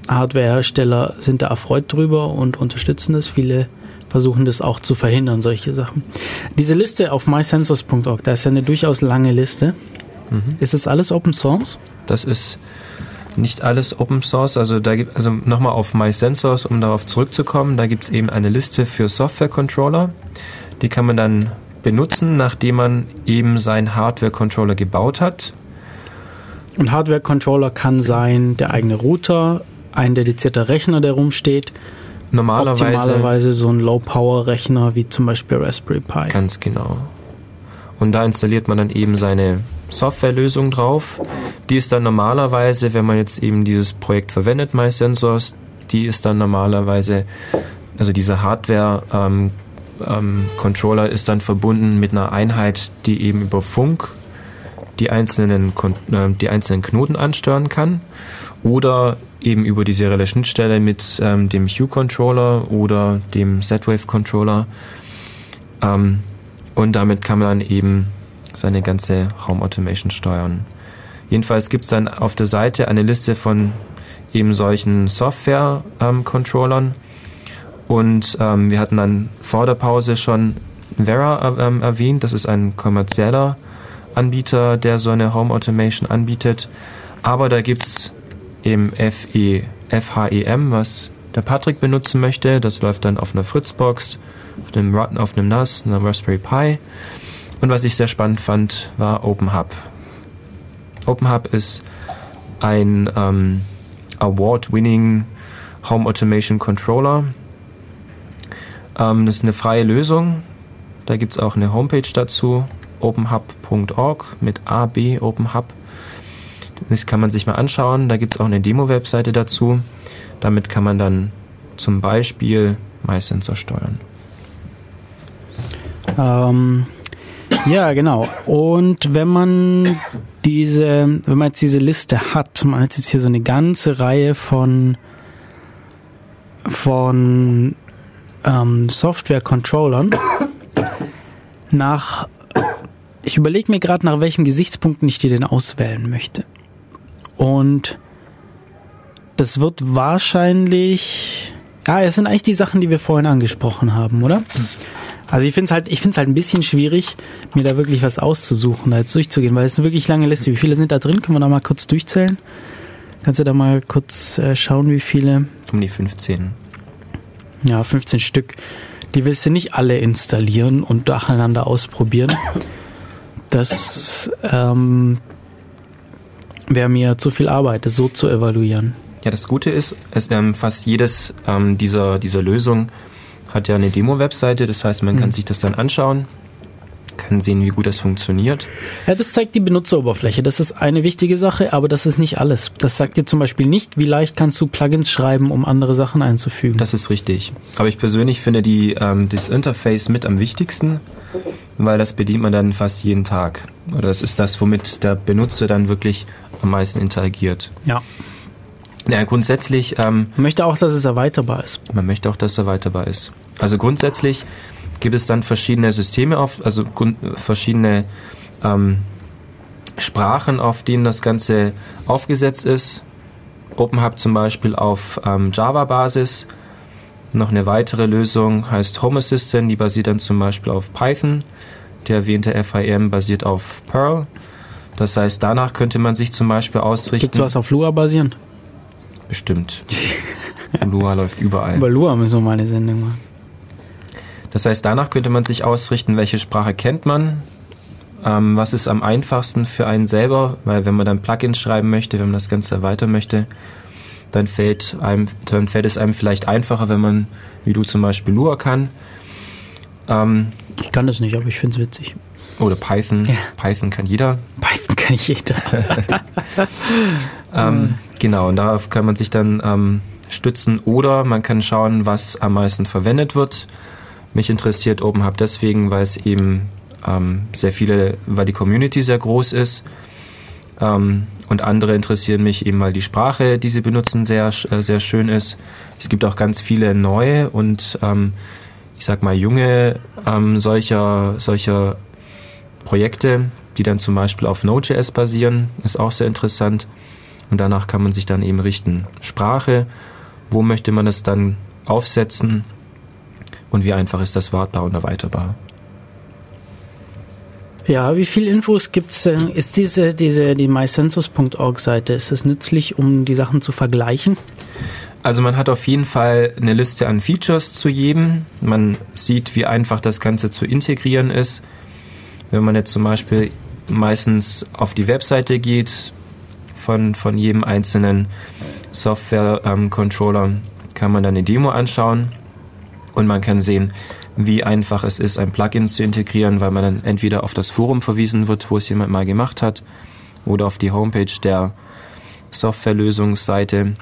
Hardwarehersteller sind da erfreut drüber und unterstützen das. Viele versuchen das auch zu verhindern, solche Sachen. Diese Liste auf mysensors.org, da ist ja eine durchaus lange Liste. Ist das alles Open Source? Das ist nicht alles Open Source. Also da gibt also nochmal auf MySensors, um darauf zurückzukommen, da gibt es eben eine Liste für Software-Controller. Die kann man dann benutzen, nachdem man eben seinen Hardware-Controller gebaut hat. Ein Hardware-Controller kann sein der eigene Router, ein dedizierter Rechner, der rumsteht. Normalerweise, Optimalerweise so ein Low-Power-Rechner wie zum Beispiel Raspberry Pi. ganz genau. Und da installiert man dann eben seine Softwarelösung drauf. Die ist dann normalerweise, wenn man jetzt eben dieses Projekt verwendet, MySensors, die ist dann normalerweise, also diese Hardware ähm, ähm, Controller ist dann verbunden mit einer Einheit, die eben über Funk die einzelnen, äh, die einzelnen Knoten ansteuern kann oder eben über die serielle Schnittstelle mit ähm, dem Hue-Controller oder dem Z-Wave-Controller. Ähm, und damit kann man dann eben seine ganze Home Automation steuern. Jedenfalls gibt es dann auf der Seite eine Liste von eben solchen Software-Controllern. und ähm, wir hatten dann vor der Pause schon Vera ähm, erwähnt. Das ist ein kommerzieller Anbieter, der so eine Home Automation anbietet. Aber da gibt's eben FE, FHEM, was der Patrick benutzen möchte. Das läuft dann auf einer Fritzbox, auf einem, auf einem NAS, einer Raspberry Pi. Und was ich sehr spannend fand, war OpenHub. OpenHub ist ein ähm, Award-winning Home Automation Controller. Ähm, das ist eine freie Lösung. Da gibt es auch eine Homepage dazu, openhub.org mit AB OpenHub. Das kann man sich mal anschauen. Da gibt es auch eine Demo-Webseite dazu. Damit kann man dann zum Beispiel MySensor steuern. Ähm, ja, genau. Und wenn man diese, wenn man jetzt diese Liste hat, man hat jetzt hier so eine ganze Reihe von von ähm, Software-Controllern. Nach, ich überlege mir gerade, nach welchen Gesichtspunkten ich die denn auswählen möchte. Und das wird wahrscheinlich, ah, es sind eigentlich die Sachen, die wir vorhin angesprochen haben, oder? Also ich finde es halt, ich finde es halt ein bisschen schwierig, mir da wirklich was auszusuchen, da jetzt durchzugehen, weil es ist eine wirklich lange Liste. Wie viele sind da drin? Können wir da mal kurz durchzählen? Kannst du da mal kurz äh, schauen, wie viele? Um die 15. Ja, 15 Stück. Die willst du nicht alle installieren und nacheinander ausprobieren. Das ähm, wäre mir zu viel Arbeit, das so zu evaluieren. Ja, das Gute ist, es, ähm, fast jedes ähm, dieser, dieser Lösung hat ja eine Demo-Webseite. Das heißt, man kann Mhm. sich das dann anschauen, kann sehen, wie gut das funktioniert. Ja, das zeigt die Benutzeroberfläche. Das ist eine wichtige Sache, aber das ist nicht alles. Das sagt dir zum Beispiel nicht, wie leicht kannst du Plugins schreiben, um andere Sachen einzufügen. Das ist richtig. Aber ich persönlich finde die, ähm, das Interface mit am wichtigsten, weil das bedient man dann fast jeden Tag. Oder das ist das, womit der Benutzer dann wirklich am meisten interagiert. ja. Ja, grundsätzlich, ähm, Man möchte auch, dass es erweiterbar ist. man möchte auch, dass er erweiterbar ist. Also grundsätzlich gibt es dann verschiedene Systeme auf, also verschiedene ähm, Sprachen, auf denen das Ganze aufgesetzt ist. OpenHub zum Beispiel auf ähm, Java-Basis. Noch eine weitere Lösung heißt Home Assistant, die basiert dann zum Beispiel auf Python. Der erwähnte FIM basiert auf Perl. Das heißt, danach könnte man sich zum Beispiel ausrichten. Gibt's was auf Lua basierend? Bestimmt. (laughs) Lua läuft überall. Über Lua müssen wir mal eine Sendung machen. Das heißt, danach könnte man sich ausrichten, welche Sprache kennt man, ähm, was ist am einfachsten für einen selber, weil wenn man dann Plugins schreiben möchte, wenn man das Ganze erweitern möchte, dann fällt, einem, dann fällt es einem vielleicht einfacher, wenn man, wie du zum Beispiel Lua kann. Ähm, Ich kann das nicht, aber ich find's witzig. oder Python. Ja. Python kann jeder. Python kann jeder. (laughs) Ähm, Genau, und darauf kann man sich dann ähm, stützen oder man kann schauen, was am meisten verwendet wird. Mich interessiert OpenHub deswegen, weil es eben ähm, sehr viele, weil die Community sehr groß ist ähm, Und andere interessieren mich eben, weil die Sprache, die sie benutzen, sehr, äh, sehr schön ist. Es gibt auch ganz viele neue und ähm, ich sag mal junge ähm, solcher, solcher Projekte, die dann zum Beispiel auf Node.js basieren, ist auch sehr interessant. Und danach kann man sich dann eben richten. Sprache, wo möchte man es dann aufsetzen und wie einfach ist das wartbar und erweiterbar. Ja, wie viel Infos gibt's? Äh, ist diese, diese, die mycensus.org Seite, ist es nützlich, um die Sachen zu vergleichen? Also man hat auf jeden Fall eine Liste an Features zu jedem. Man sieht, wie einfach das Ganze zu integrieren ist. Wenn man jetzt zum Beispiel meistens auf die Webseite geht von, von jedem einzelnen Software-Controller, ähm, kann man dann eine Demo anschauen und man kann sehen, wie einfach es ist, ein Plugin zu integrieren, weil man dann entweder auf das Forum verwiesen wird, wo es jemand mal gemacht hat, oder auf die Homepage der Softwarelösungsseite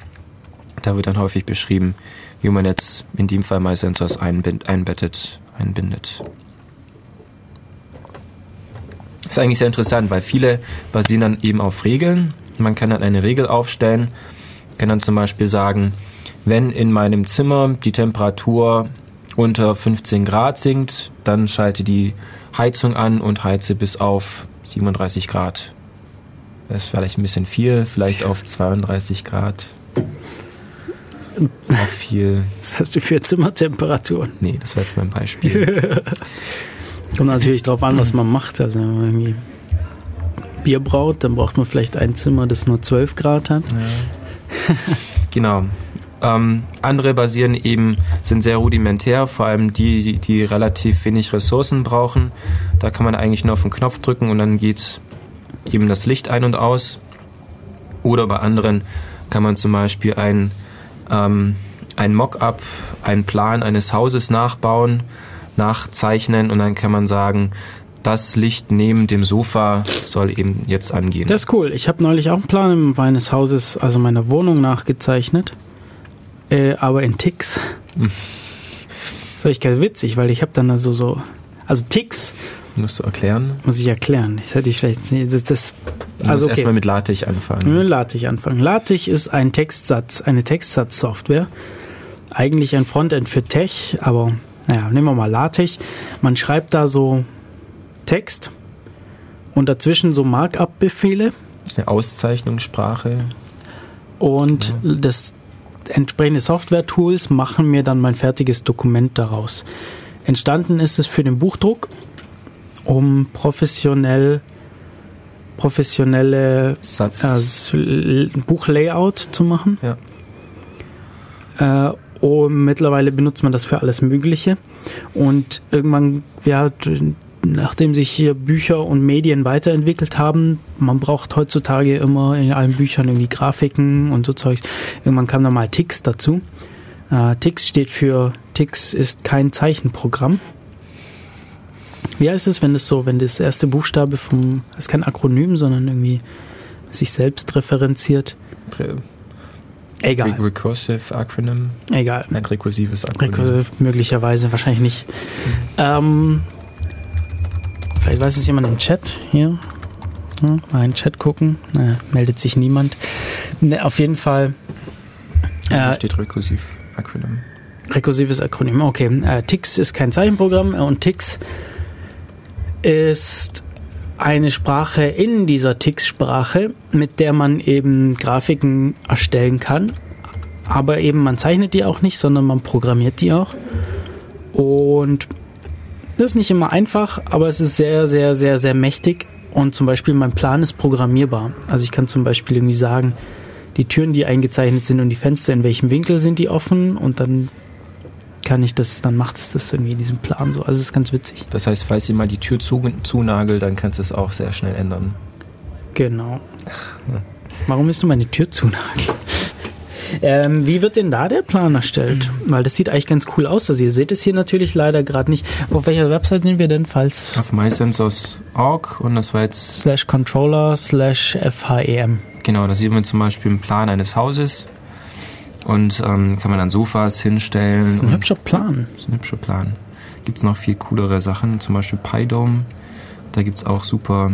da wird dann häufig beschrieben, wie man jetzt in dem Fall MySensors einbettet, einbindet. Das ist eigentlich sehr interessant, weil viele basieren dann eben auf Regeln. Man kann dann eine Regel aufstellen, kann dann zum Beispiel sagen, wenn in meinem Zimmer die Temperatur unter 15 Grad sinkt, dann schalte die Heizung an und heize bis auf 37 Grad. Das ist vielleicht ein bisschen viel, vielleicht auf 32 Grad, auch viel. Was hast du für Zimmertemperaturen? Nee, das war jetzt mein Beispiel. (laughs) Kommt natürlich darauf an, was man macht. Also wenn man irgendwie Bier braut, dann braucht man vielleicht ein Zimmer, das nur 12 Grad hat. Ja. genau. Ähm, andere basieren eben, sind sehr rudimentär, vor allem die, die, relativ wenig Ressourcen brauchen. Da kann man eigentlich nur auf den Knopf drücken und dann geht eben das Licht ein und aus. Oder bei anderen kann man zum Beispiel ein ähm, ein Mockup, einen Plan eines Hauses nachbauen, nachzeichnen und dann kann man sagen, das Licht neben dem Sofa soll eben jetzt angehen. Das ist cool. Ich habe neulich auch einen Plan meines Hauses, also meiner Wohnung nachgezeichnet, äh, aber in Ticks. (laughs) Das war ich ganz witzig, weil ich habe dann also so, also Ticks. Musst du erklären? Muss ich erklären. Das hätte ich vielleicht das, das Du also musst okay. erstmal mit LaTeX anfangen. Mit LaTeX anfangen. LaTeX ist ein Textsatz, eine Textsatzsoftware. Eigentlich ein Frontend für Tech, aber naja, nehmen wir mal LaTeX. Man schreibt da so Text und dazwischen so Markup-Befehle. Das ist eine Auszeichnungssprache. Und ja. das entsprechende Software-Tools machen mir dann mein fertiges Dokument daraus. Entstanden ist es für den Buchdruck, um professionell professionelle äh, Buchlayout zu machen. Ja. Äh, und mittlerweile benutzt man das für alles Mögliche. Und irgendwann, ja, nachdem sich hier Bücher und Medien weiterentwickelt haben, man braucht heutzutage immer in allen Büchern irgendwie Grafiken und so Zeugs. Irgendwann kam da mal Tix dazu. Äh, Tix steht für Tix ist kein Zeichenprogramm. Wie heißt es, wenn das so, wenn das erste Buchstabe vom, das ist kein Akronym, sondern irgendwie sich selbst referenziert? Egal. Recursive Acronym? Egal. Ein rekursives Akronym. Rekursiv, möglicherweise, wahrscheinlich nicht. Ähm, vielleicht weiß es jemand im Chat hier. Hm, mal in den Chat gucken. Naja, meldet sich niemand. Ne, auf jeden Fall. Äh, steht rekursiv Akronym. Rekursives Akronym, okay. Äh, TIX ist kein Zeichenprogramm und TIX ist eine Sprache in dieser Tix-Sprache, mit der man eben Grafiken erstellen kann. Aber eben man zeichnet die auch nicht, sondern man programmiert die auch. Und das ist nicht immer einfach, aber es ist sehr, sehr, sehr, sehr mächtig. Und zum Beispiel mein Plan ist programmierbar. Also ich kann zum Beispiel irgendwie sagen, die Türen, die eingezeichnet sind und die Fenster, in welchem Winkel sind die offen und dann kann ich das, dann macht es das irgendwie in diesem Plan so. Also es ist ganz witzig. Das heißt, falls ihr mal die Tür zu, zunagelt, dann kannst du es auch sehr schnell ändern. Genau. Warum willst du meine Tür zunageln? Ähm, wie wird denn da der Plan erstellt? Weil das sieht eigentlich ganz cool aus. Also ihr seht es hier natürlich leider gerade nicht. Auf welcher Website sind wir denn, falls? Auf mysensors.org und das war jetzt... Slash Controller slash FHEM. Genau, da sieht man zum Beispiel einen Plan eines Hauses und ähm, kann man dann Sofas hinstellen. Das ist ein hübscher Plan. Das ist ein hübscher Plan. Gibt es noch viel coolere Sachen, zum Beispiel PyDome. Da gibt es auch super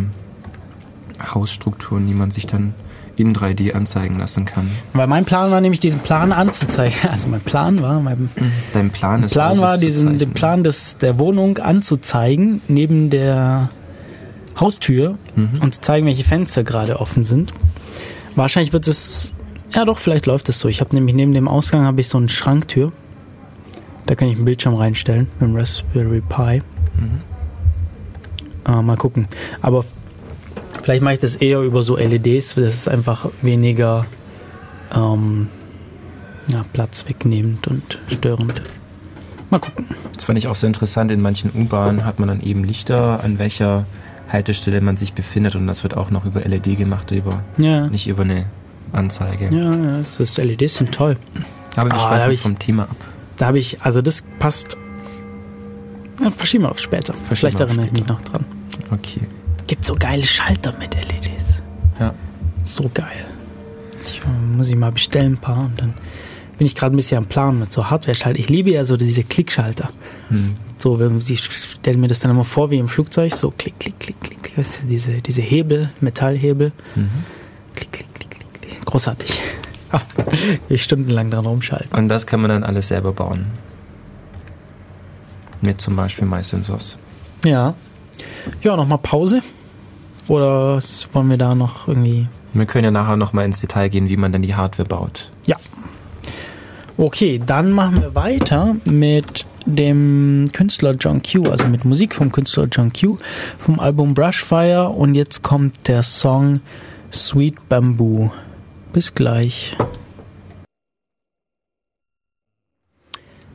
Hausstrukturen, die man sich dann in 3D anzeigen lassen kann. Weil mein Plan war nämlich, diesen Plan anzuzeigen. (laughs) Also mein Plan war, mein Dein Plan ist Plan war, diesen, den. Plan des, der Wohnung anzuzeigen, neben der Haustür Mhm. und zu zeigen, welche Fenster gerade offen sind. Wahrscheinlich wird es, ja doch, vielleicht läuft es so. Ich habe nämlich neben dem Ausgang habe ich so eine Schranktür. Da kann ich einen Bildschirm reinstellen mit dem Raspberry Pi. Mhm. Äh, mal gucken. Aber vielleicht mache ich das eher über so LEDs. Das ist einfach weniger ähm, ja, Platz wegnehmend und störend. Mal gucken. Das fand ich auch sehr interessant. In manchen U-Bahnen hat man dann eben Lichter, an welcher Haltestelle man sich befindet und das wird auch noch über LED gemacht, über, Ja. nicht über eine Anzeige. Ja, ja, das ist, LEDs sind toll. Aber wir Ah, schweifen ich- vom Thema ab. Da habe ich, also das passt. Ja, verschieben wir auf später. Vielleicht wir auf erinnere ich mich noch dran. Okay. Gibt so geile Schalter mit LEDs. Ja. So geil. Ich, äh, muss ich mal bestellen ein paar und dann bin ich gerade ein bisschen am Plan mit so Hardware-Schalter. Ich liebe ja so diese Klickschalter. Hm. So, wenn sie stellen mir das dann immer vor wie im Flugzeug, so klick, klick, klick, klick. Weißt du, diese, diese Hebel, Metallhebel. Mhm. Klick, klick, klick, klick, klick. Großartig. (laughs) Ich stundenlang dran rumschalten. Und das kann man dann alles selber bauen. Mit zum Beispiel MySensors. Ja. Ja, nochmal Pause. Oder wollen wir da noch irgendwie. Wir können ja nachher nochmal ins Detail gehen, wie man dann die Hardware baut. Ja. Okay, dann machen wir weiter mit dem Künstler John Q, also mit Musik vom Künstler John Q vom Album Brushfire und jetzt kommt der Song Sweet Bamboo. Bis gleich.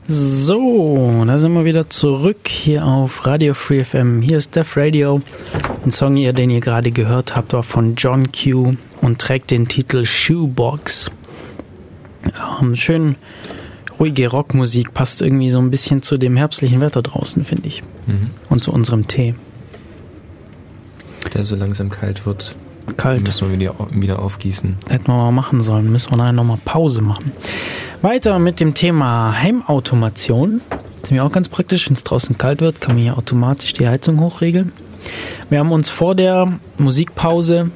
So, da sind wir wieder zurück hier auf Radio Free FM. Hier ist Def Radio. Ein Song, den ihr gerade gehört habt, war von John Q und trägt den Titel Shoebox. Ähm, schön ruhige Rockmusik passt irgendwie so ein bisschen zu dem herbstlichen Wetter draußen, finde ich. Mhm. Und zu unserem Tee. Der so langsam kalt wird. Kalt. Müssen wir wieder, wieder aufgießen. Hätten wir mal machen sollen. Müssen wir nachher nochmal Pause machen. Weiter mit dem Thema Heimautomation. Das ist mir auch ganz praktisch. Wenn es draußen kalt wird, kann man hier automatisch die Heizung hochregeln. Wir haben uns vor der Musikpause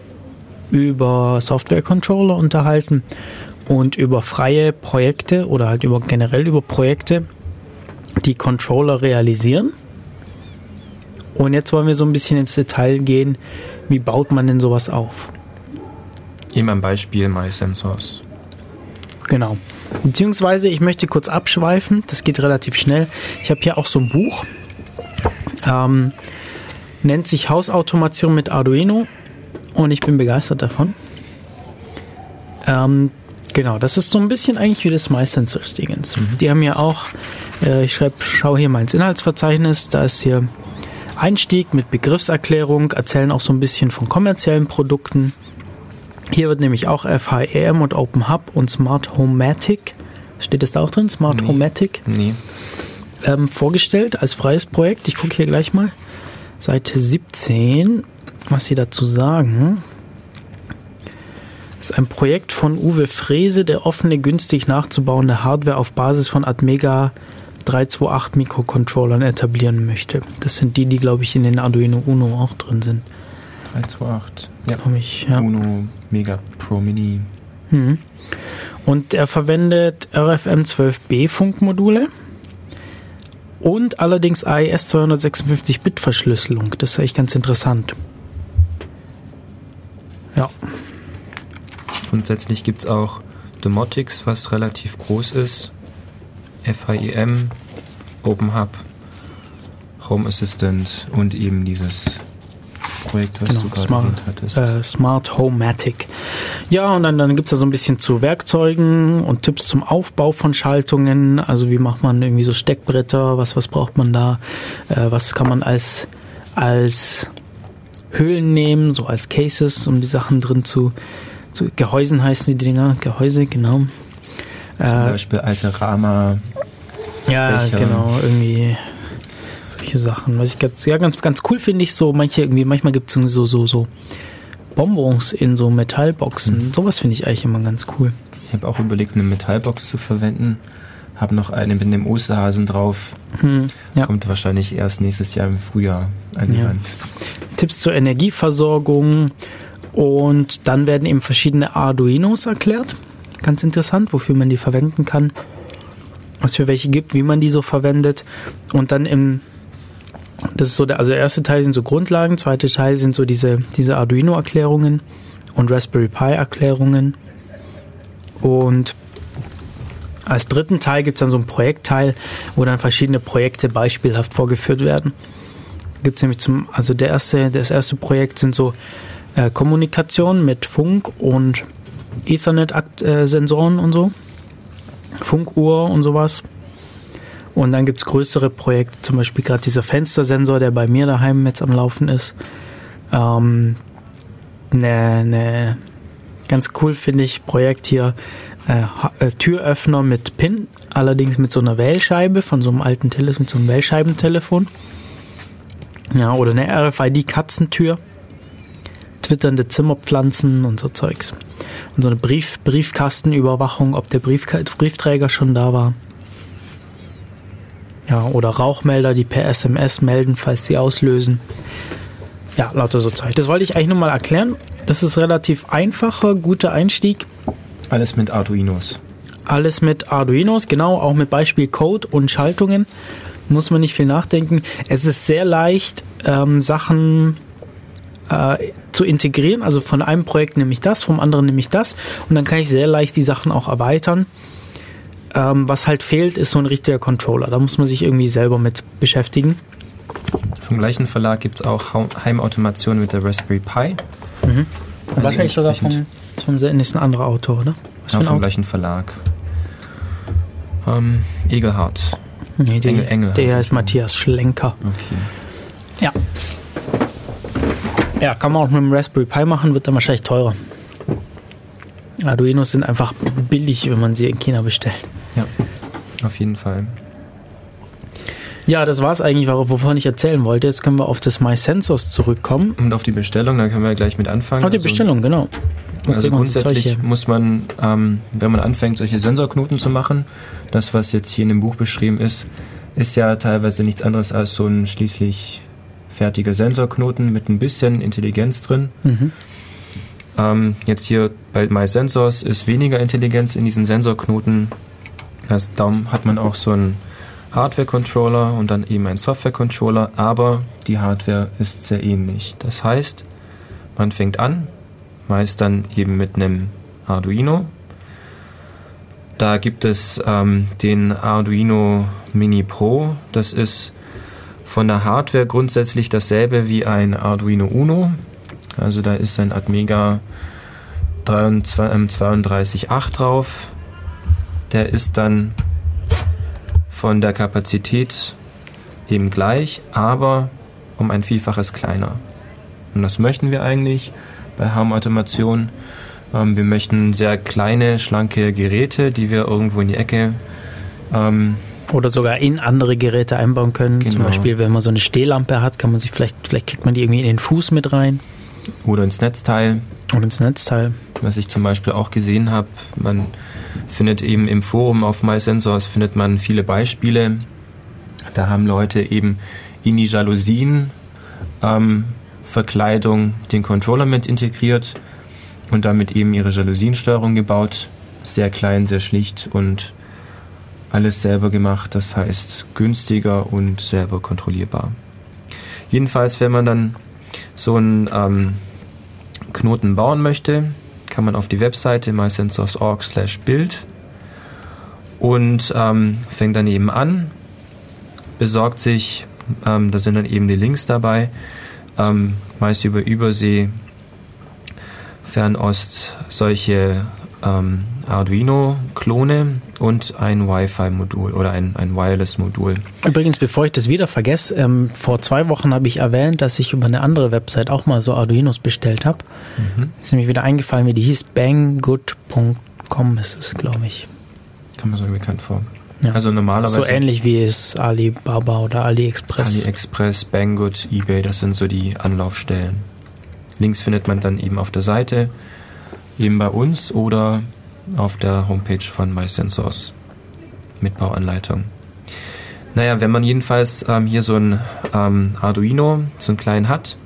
über Software-Controller unterhalten und über freie Projekte oder halt über generell über Projekte, die Controller realisieren. Und jetzt wollen wir so ein bisschen ins Detail gehen, wie baut man denn sowas auf? Eben am Beispiel MySensors. Genau. Beziehungsweise, ich möchte kurz abschweifen, das geht relativ schnell. Ich habe hier auch so ein Buch, ähm, nennt sich Hausautomation mit Arduino und ich bin begeistert davon. Ähm, genau, das ist so ein bisschen eigentlich wie das MySensors-Dingens. Die haben ja auch, äh, ich schreib, schau hier mal ins Inhaltsverzeichnis, da ist hier Einstieg mit Begriffserklärung, erzählen auch so ein bisschen von kommerziellen Produkten. Hier wird nämlich auch FHEM und Open Hub und Smart Homematic, steht das da auch drin? Smart Nee. Homematic, Nee. ähm, vorgestellt als freies Projekt. Ich gucke hier gleich mal. Seite 17, was sie dazu sagen. Das ist ein Projekt von Uwe Frese, der offene, günstig nachzubauende Hardware auf Basis von Atmega 328 Mikrocontrollern etablieren möchte. Das sind die, die, glaube ich, in den Arduino Uno auch drin sind. 328. Ja. Ich, ja. Uno Mega Pro Mini. Mhm. Und er verwendet RFM12B Funkmodule und allerdings AES 256 Bit Verschlüsselung. Das ist eigentlich ganz interessant. Ja, Grundsätzlich gibt es auch Domotics, was relativ groß ist. FHEM, Open Hub, Home Assistant und eben dieses Projekt, was Genau, du gerade Smart, erwähnt hattest. äh, Smart Homematic. Ja, und dann, dann gibt es da so ein bisschen zu Werkzeugen und Tipps zum Aufbau von Schaltungen. Also wie macht man irgendwie so Steckbretter, was, was braucht man da, äh, was kann man als, als Höhlen nehmen, so als Cases, um die Sachen drin zu, zu Gehäusen heißen die Dinger, Gehäuse, genau. Zum Äh, Beispiel alte Rama. Ja, Becher. genau, irgendwie solche Sachen. Was ich ganz, ja, ganz, ganz cool finde ich so, manche irgendwie, manchmal gibt es so, so, so Bonbons in so Metallboxen. Hm. Sowas finde ich eigentlich immer ganz cool. Ich habe auch überlegt, eine Metallbox zu verwenden. Habe noch eine mit einem Osterhasen drauf. Hm, ja. Kommt wahrscheinlich erst nächstes Jahr im Frühjahr an die Ja. Wand. Tipps zur Energieversorgung Und dann werden eben verschiedene Arduinos erklärt. Ganz interessant, wofür man die verwenden kann, was für welche gibt, wie man die so verwendet. Und dann im, das ist so der, also der erste Teil sind so Grundlagen, zweite Teil sind so diese, diese Arduino-Erklärungen und Raspberry Pi-Erklärungen. Und als dritten Teil gibt es dann so einen Projektteil, wo dann verschiedene Projekte beispielhaft vorgeführt werden. Gibt es nämlich zum, also der erste, das erste Projekt sind so äh, Kommunikation mit Funk und Ethernet-Sensoren und so. Funkuhr und sowas. Und dann gibt es größere Projekte, zum Beispiel gerade dieser Fenstersensor, der bei mir daheim jetzt am Laufen ist. Ähm, ne, ne, ganz cool finde ich Projekt hier äh, äh, Türöffner mit PIN, allerdings mit so einer Wählscheibe von so einem alten Telefon, mit so einem Wählscheibentelefon. Ja, oder eine RFID-Katzentür, twitternde Zimmerpflanzen und so Zeugs. Und so eine Brief, Briefkastenüberwachung, ob der Brief, Briefträger schon da war. Ja, oder Rauchmelder, die per SMS melden, falls sie auslösen. Ja, lauter so Zeug. Das wollte ich eigentlich nur mal erklären. Das ist relativ einfacher, guter Einstieg. Alles mit Arduinos. Alles mit Arduinos, genau, auch mit Beispiel Code und Schaltungen. Muss man nicht viel nachdenken. Es ist sehr leicht, ähm, Sachen äh, zu integrieren. Also von einem Projekt nehme ich das, vom anderen nehme ich das. Und dann kann ich sehr leicht die Sachen auch erweitern. Ähm, was halt fehlt, ist so ein richtiger Controller. Da muss man sich irgendwie selber mit beschäftigen. Vom gleichen Verlag gibt es auch Heimautomation mit der Raspberry Pi. Und Also wahrscheinlich sogar vom, vom ist ein anderer Autor, oder? Was Ja, vom Autor? gleichen Verlag. Ähm, Egelhardt. Nee, die, Engel- Engel der heißt ist. Matthias Schlenker. Okay. Ja. Ja, kann man auch mit dem Raspberry Pi machen, wird dann wahrscheinlich teurer. Arduinos sind einfach billig, wenn man sie in China bestellt. Ja, auf jeden Fall. Ja, das war's eigentlich, wor- wovon ich erzählen wollte. Jetzt können wir auf das MySensors zurückkommen. Und auf die Bestellung, da können wir gleich mit anfangen. Oh, die Also- Bestellung, genau. Wo Also grundsätzlich muss man, ähm, wenn man anfängt, solche Sensorknoten zu machen, das, was jetzt hier in dem Buch beschrieben ist, ist ja teilweise nichts anderes als so ein schließlich fertiger Sensorknoten mit ein bisschen Intelligenz drin. Mhm. Ähm, jetzt hier bei MySensors ist weniger Intelligenz in diesen Sensorknoten. Das, darum hat man auch so einen Hardware-Controller und dann eben einen Software-Controller, aber die Hardware ist sehr ähnlich. Das heißt, man fängt an, meist dann eben mit einem Arduino. Da gibt es ähm, den Arduino Mini Pro. Das ist von der Hardware grundsätzlich dasselbe wie ein Arduino Uno. Also da ist ein Atmega 33 ähm, 32.8 drauf. Der ist dann von der Kapazität eben gleich, aber um ein Vielfaches kleiner. Und das möchten wir eigentlich bei Heimautomation. Ähm, wir möchten sehr kleine, schlanke Geräte, die wir irgendwo in die Ecke ähm, Oder sogar in andere Geräte einbauen können. Zum Genau. Beispiel, wenn man so eine Stehlampe hat, kann man sich vielleicht, vielleicht kriegt man die irgendwie in den Fuß mit rein oder ins Netzteil. und ins Netzteil. Was ich zum Beispiel auch gesehen habe, man findet eben im Forum auf MySensors findet man viele Beispiele. Da haben Leute eben in die Jalousien ähm, Verkleidung den Controller mit integriert und damit eben ihre Jalousiensteuerung gebaut. Sehr klein, sehr schlicht und alles selber gemacht. Das heißt günstiger und selber kontrollierbar. Jedenfalls, wenn man dann so einen ähm, Knoten bauen möchte, kann man auf die Webseite mysensors.org slash Bild und ähm, fängt dann eben an, besorgt sich, ähm, da sind dann eben die Links dabei, ähm, meist über Übersee, Fernost, solche ähm, Arduino-Klone und ein Wi-Fi-Modul oder ein, ein Wireless-Modul. Übrigens, bevor ich das wieder vergesse, ähm, vor zwei Wochen habe ich erwähnt, dass ich über eine andere Website auch mal so Arduinos bestellt habe. Ist nämlich wieder eingefallen, wie die hieß. banggood.com ist es, glaube ich. Kann man so bekannt vor. Ja. Also normalerweise So ähnlich wie es Alibaba oder AliExpress. AliExpress, Banggood, eBay, das sind so die Anlaufstellen. Links findet man dann eben auf der Seite, eben bei uns oder auf der Homepage von MySensors mit Bauanleitung. Naja, wenn man jedenfalls ähm, hier so ein ähm, Arduino, so einen kleinen hat,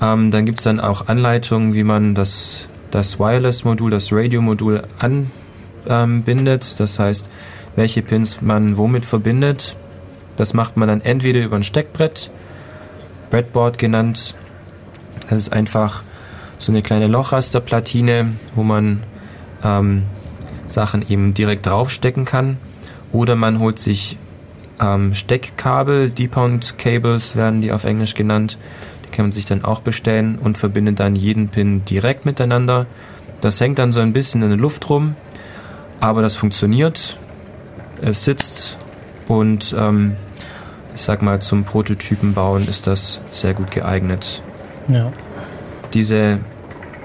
Ähm, dann gibt es dann auch Anleitungen, wie man das, das Wireless-Modul, das Radio-Modul anbindet. das heißt, welche Pins man womit verbindet. Das macht man dann entweder über ein Steckbrett, Breadboard genannt. Das ist einfach so eine kleine Lochrasterplatine, wo man ähm, Sachen eben direkt draufstecken kann. Oder man holt sich ähm, Steckkabel, Depound Cables werden die auf Englisch genannt. Die kann man sich dann auch bestellen und verbindet dann jeden Pin direkt miteinander. Das hängt dann so ein bisschen in der Luft rum, aber das funktioniert. Es sitzt und ähm, ich sag mal zum Prototypen bauen ist das sehr gut geeignet. Ja. Diese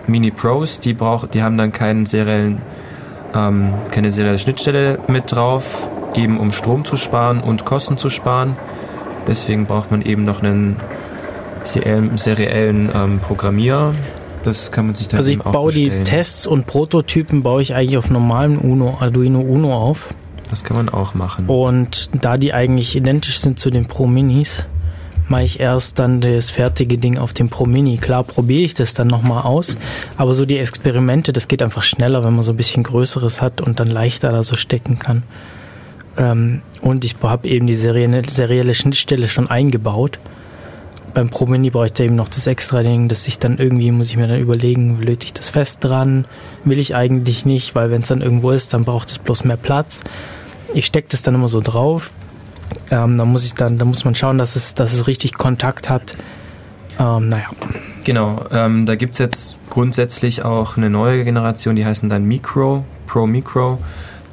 Mini Pros, die brauch, die haben dann keinen seriellen, ähm, keine serielle Schnittstelle mit drauf, eben um Strom zu sparen und Kosten zu sparen. Deswegen braucht man eben noch einen seriellen, seriellen ähm, Programmierer. Das kann man sich dann Also ich eben auch baue die bestellen. Tests und Prototypen baue ich eigentlich auf normalem Uno, Arduino Uno auf. Das kann man auch machen. Und da die eigentlich identisch sind zu den Pro Minis, mache ich erst dann das fertige Ding auf dem Pro Mini. Klar probiere ich das dann nochmal aus, aber so die Experimente, das geht einfach schneller, wenn man so ein bisschen Größeres hat und dann leichter da so stecken kann. Ähm, und ich habe eben die serielle, serielle Schnittstelle schon eingebaut. Beim Pro Mini brauche ich da eben noch das extra Ding, dass ich dann irgendwie, muss ich mir dann überlegen, löte ich das fest dran? Will ich eigentlich nicht, weil wenn es dann irgendwo ist, dann braucht es bloß mehr Platz. Ich stecke das dann immer so drauf. Ähm, da muss ich dann, da muss man schauen, dass es, dass es richtig Kontakt hat. Ähm, naja. Genau, ähm, da gibt's jetzt grundsätzlich auch eine neue Generation, die heißen dann Micro, Pro Micro.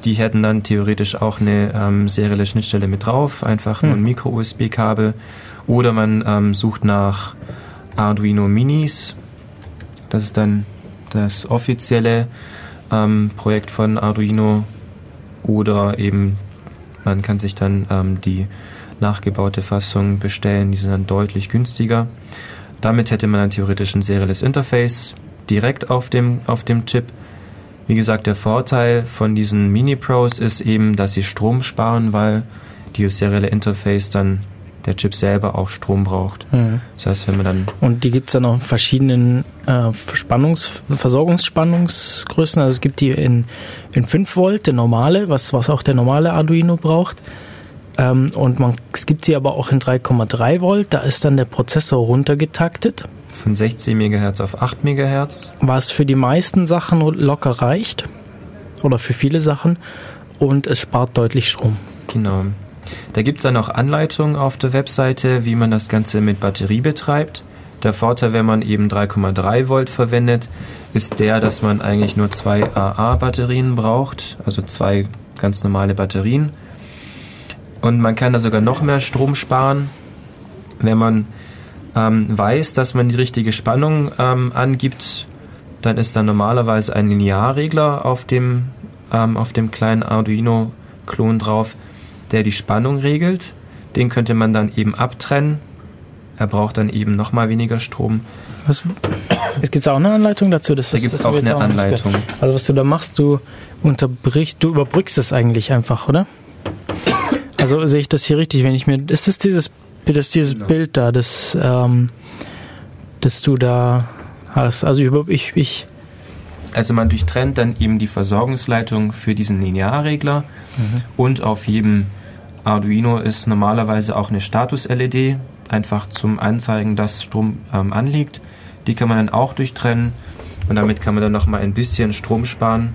Die hätten dann theoretisch auch eine ähm, serielle Schnittstelle mit drauf, einfach nur ein Hm. Micro-USB-Kabel. Oder man ähm, sucht nach Arduino Minis. Das ist dann das offizielle ähm, Projekt von Arduino. Oder eben man kann sich dann ähm, die nachgebaute Fassung bestellen. Die sind dann deutlich günstiger. Damit hätte man dann theoretisch ein serielles Interface direkt auf dem, auf dem Chip. Wie gesagt, der Vorteil von diesen Mini-Pros ist eben, dass sie Strom sparen, weil dieses serielle Interface dann der Chip selber auch Strom braucht. Mhm. Das heißt, wenn man dann Und die gibt es dann auch in verschiedenen äh, Spannungs Versorgungsspannungsgrößen. Also es gibt die in, in 5 Volt, der normale, was, was auch der normale Arduino braucht. Ähm, und man, es gibt sie aber auch in 3,3 Volt. Da ist dann der Prozessor runtergetaktet, von 16 MHz auf 8 MHz, was für die meisten Sachen locker reicht. Oder für viele Sachen. Und es spart deutlich Strom. genau. Da gibt es dann auch Anleitungen auf der Webseite, wie man das Ganze mit Batterie betreibt. Der Vorteil, wenn man eben 3,3 Volt verwendet, ist der, dass man eigentlich nur zwei AA-Batterien braucht, also zwei ganz normale Batterien. Und man kann da sogar noch mehr Strom sparen, wenn man ähm, weiß, dass man die richtige Spannung ähm, angibt. Dann ist da normalerweise ein Linearregler auf dem, ähm, auf dem kleinen Arduino-Klon drauf, der die Spannung regelt. Den könnte man dann eben abtrennen. Er braucht dann eben nochmal weniger Strom. Was, es gibt auch eine Anleitung dazu. Das Da gibt es auch eine gehört. Anleitung. Also was du da machst, du unterbrichst, du überbrückst es eigentlich einfach, oder? Also sehe ich das hier richtig, wenn ich mir, ist das dieses, das ist dieses Genau. Bild da, das, ähm, das du da hast. Also ich, ich, ich Also man durchtrennt dann eben die Versorgungsleitung für diesen Linearregler und auf jedem Arduino ist normalerweise auch eine Status-LED, einfach zum Anzeigen, dass Strom ähm, anliegt. Die kann man dann auch durchtrennen und damit kann man dann nochmal ein bisschen Strom sparen.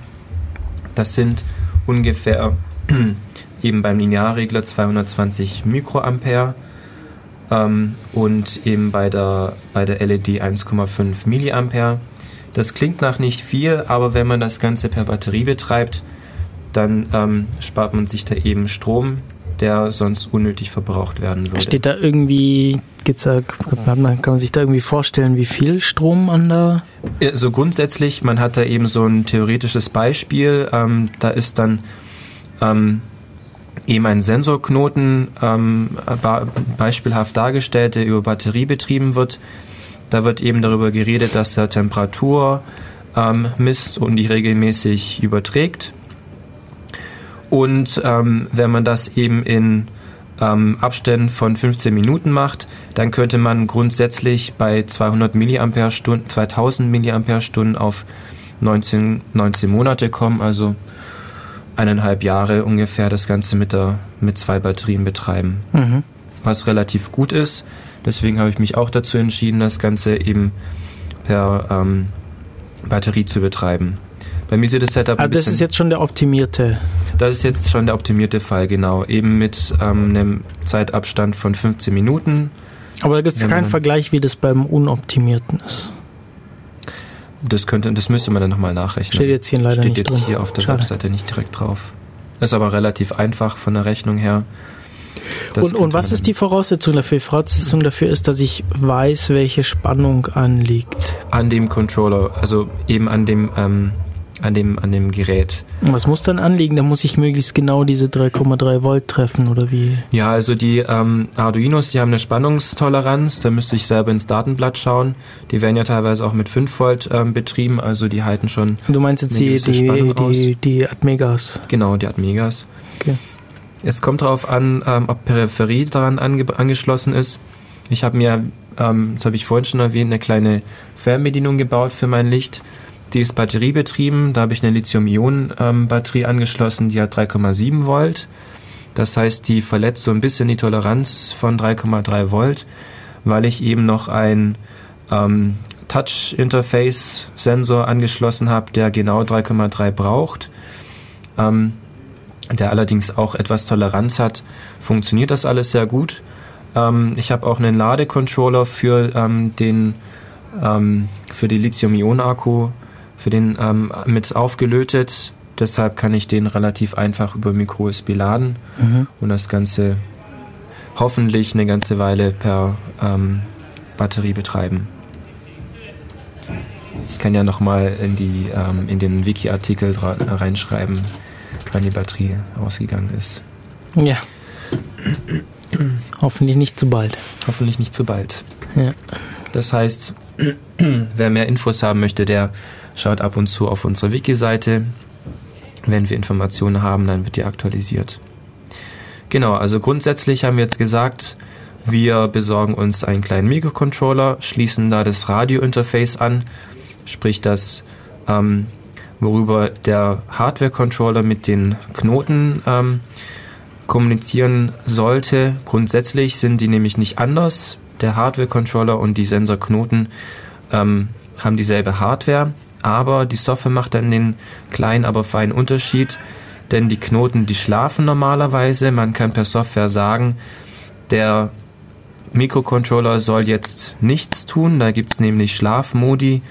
Das sind ungefähr (clears throat) eben beim Linearregler 220 Mikroampere ähm, und eben bei der, bei der LED 1,5 Milliampere. Das klingt nach nicht viel, aber wenn man das Ganze per Batterie betreibt, dann ähm, spart man sich da eben Strom, der sonst unnötig verbraucht werden würde. steht da irgendwie, gibt's da, kann man sich da irgendwie vorstellen, wie viel Strom man da? So grundsätzlich, man hat da eben so ein theoretisches Beispiel. Ähm, da ist dann ähm, eben ein Sensorknoten ähm, beispielhaft dargestellt, der über Batterie betrieben wird. Da wird eben darüber geredet, dass er Temperatur ähm, misst und die regelmäßig überträgt. Und ähm, wenn man das eben in ähm, Abständen von 15 Minuten macht, dann könnte man grundsätzlich bei 200 mAh, 2000 mAh auf 19, 19 Monate kommen, also eineinhalb Jahre ungefähr das Ganze mit, der, mit zwei Batterien betreiben. Mhm. Was relativ gut ist. Deswegen habe ich mich auch dazu entschieden, das Ganze eben per ähm, Batterie zu betreiben. Bei mir sieht das Setup ein Also das ist jetzt schon der optimierte. das ist jetzt schon der optimierte Fall, genau. Eben mit ähm, einem Zeitabstand von 15 Minuten. Aber da gibt es keinen Vergleich, wie das beim unoptimierten ist. Das könnte, das müsste man dann nochmal nachrechnen. Steht jetzt hier leider Steht nicht jetzt drin. hier auf der Schade. Webseite nicht direkt drauf. Ist aber relativ einfach von der Rechnung her. Das Und, und was ist die Voraussetzung dafür? Die Voraussetzung dafür ist, dass ich weiß, welche Spannung anliegt. an dem Controller, also eben an dem, ähm, an dem, an dem Gerät. Was muss dann anliegen? Da muss ich möglichst genau diese 3,3 Volt treffen oder wie? Ja, also die ähm, Arduinos, die haben eine Spannungstoleranz, da müsste ich selber ins Datenblatt schauen. Die werden ja teilweise auch mit 5 Volt ähm, betrieben, also die halten schon, Du meinst jetzt die, die, Spannung die, die Atmegas. genau, die Atmegas. Okay. Es kommt darauf an, ähm, ob Peripherie daran ange angeschlossen ist. Ich habe mir, ähm, das habe ich vorhin schon erwähnt, eine kleine Fernbedienung gebaut für mein Licht. Die ist batteriebetrieben. Da habe ich eine Lithium-Ionen-Batterie angeschlossen, die hat 3,7 Volt. Das heißt, die verletzt so ein bisschen die Toleranz von 3,3 Volt, weil ich eben noch ein ähm, Touch-Interface-Sensor angeschlossen habe, der genau 3,3 braucht. Ähm, der allerdings auch etwas Toleranz hat, funktioniert das alles sehr gut. Ähm, ich habe auch einen Ladecontroller für ähm, den ähm, für die Lithium-Ionen-Akku, für den ähm, mit aufgelötet. Deshalb kann ich den relativ einfach über Micro-USB laden Mhm. und das Ganze hoffentlich eine ganze Weile per ähm, Batterie betreiben. Ich kann ja nochmal in, die, ähm, in den Wiki-Artikel äh, reinschreiben, wann die Batterie ausgegangen ist. Ja. Hoffentlich nicht zu bald. Hoffentlich nicht zu bald. Ja. Das heißt, (clears throat) wer mehr Infos haben möchte, der schaut ab und zu auf unsere Wiki-Seite. Wenn wir Informationen haben, dann wird die aktualisiert. Genau, also grundsätzlich haben wir jetzt gesagt, wir besorgen uns einen kleinen Mikrocontroller, schließen da das Radio-Interface an, sprich das, ähm, worüber der Hardware-Controller mit den Knoten ähm, kommunizieren sollte. Grundsätzlich sind die nämlich nicht anders. Der Hardware-Controller und die Sensorknoten ähm, haben dieselbe Hardware, aber die Software macht dann den kleinen, aber feinen Unterschied, denn die Knoten, die schlafen normalerweise. Man kann per Software sagen, der Mikrocontroller soll jetzt nichts tun. Da gibt's nämlich Schlafmodi,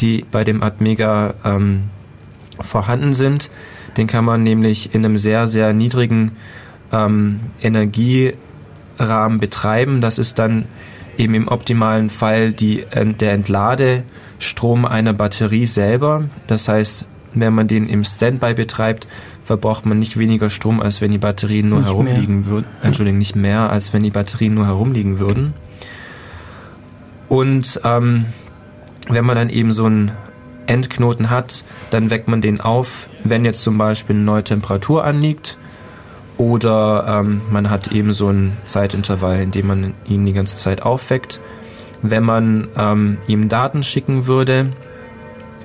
die bei dem Atmega ähm, vorhanden sind. Den kann man nämlich in einem sehr, sehr niedrigen ähm, Energierahmen betreiben. Das ist dann eben im optimalen Fall die, äh, der Entladestrom einer Batterie selber. Das heißt, wenn man den im Standby betreibt, verbraucht man nicht weniger Strom, als wenn die Batterien nur Nicht herumliegen würden. Entschuldigung, nicht mehr, als wenn die Batterien nur herumliegen würden. Und ähm, wenn man dann eben so einen Endknoten hat, dann weckt man den auf, wenn jetzt zum Beispiel eine neue Temperatur anliegt oder ähm, man hat eben so einen Zeitintervall, in dem man ihn die ganze Zeit aufweckt. Wenn man ähm, ihm Daten schicken würde,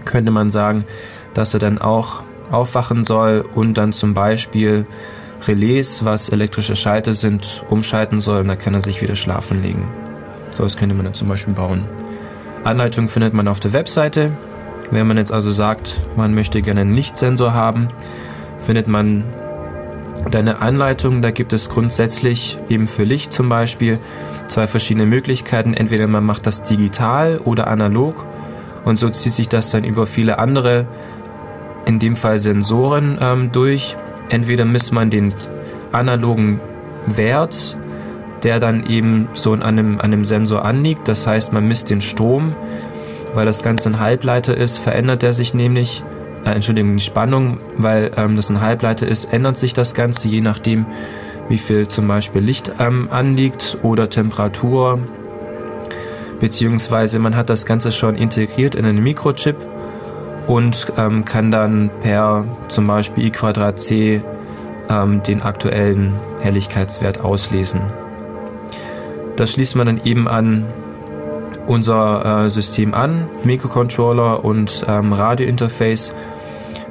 könnte man sagen, dass er dann auch aufwachen soll und dann zum Beispiel Relais, was elektrische Schalter sind, umschalten soll und dann kann er sich wieder schlafen legen. So was könnte man dann zum Beispiel bauen. Anleitung findet man auf der Webseite. Wenn man jetzt also sagt, man möchte gerne einen Lichtsensor haben, findet man deine Anleitung. Da gibt es grundsätzlich eben für Licht zum Beispiel zwei verschiedene Möglichkeiten. Entweder man macht das digital oder analog und so zieht sich das dann über viele andere, in dem Fall Sensoren, ähm, durch. Entweder misst man den analogen Wert, der dann eben so an einem, an einem Sensor anliegt. Das heißt, man misst den Strom, weil das Ganze ein Halbleiter ist, verändert er sich nämlich, äh, Entschuldigung, die Spannung, weil ähm, das ein Halbleiter ist, ändert sich das Ganze, je nachdem, wie viel zum Beispiel Licht ähm, anliegt oder Temperatur. Beziehungsweise man hat das Ganze schon integriert in einen Mikrochip und ähm, kann dann per zum Beispiel I Quadrat C ähm, den aktuellen Helligkeitswert auslesen. Das schließt man dann eben an unser äh, System an, Mikrocontroller und ähm, Radiointerface,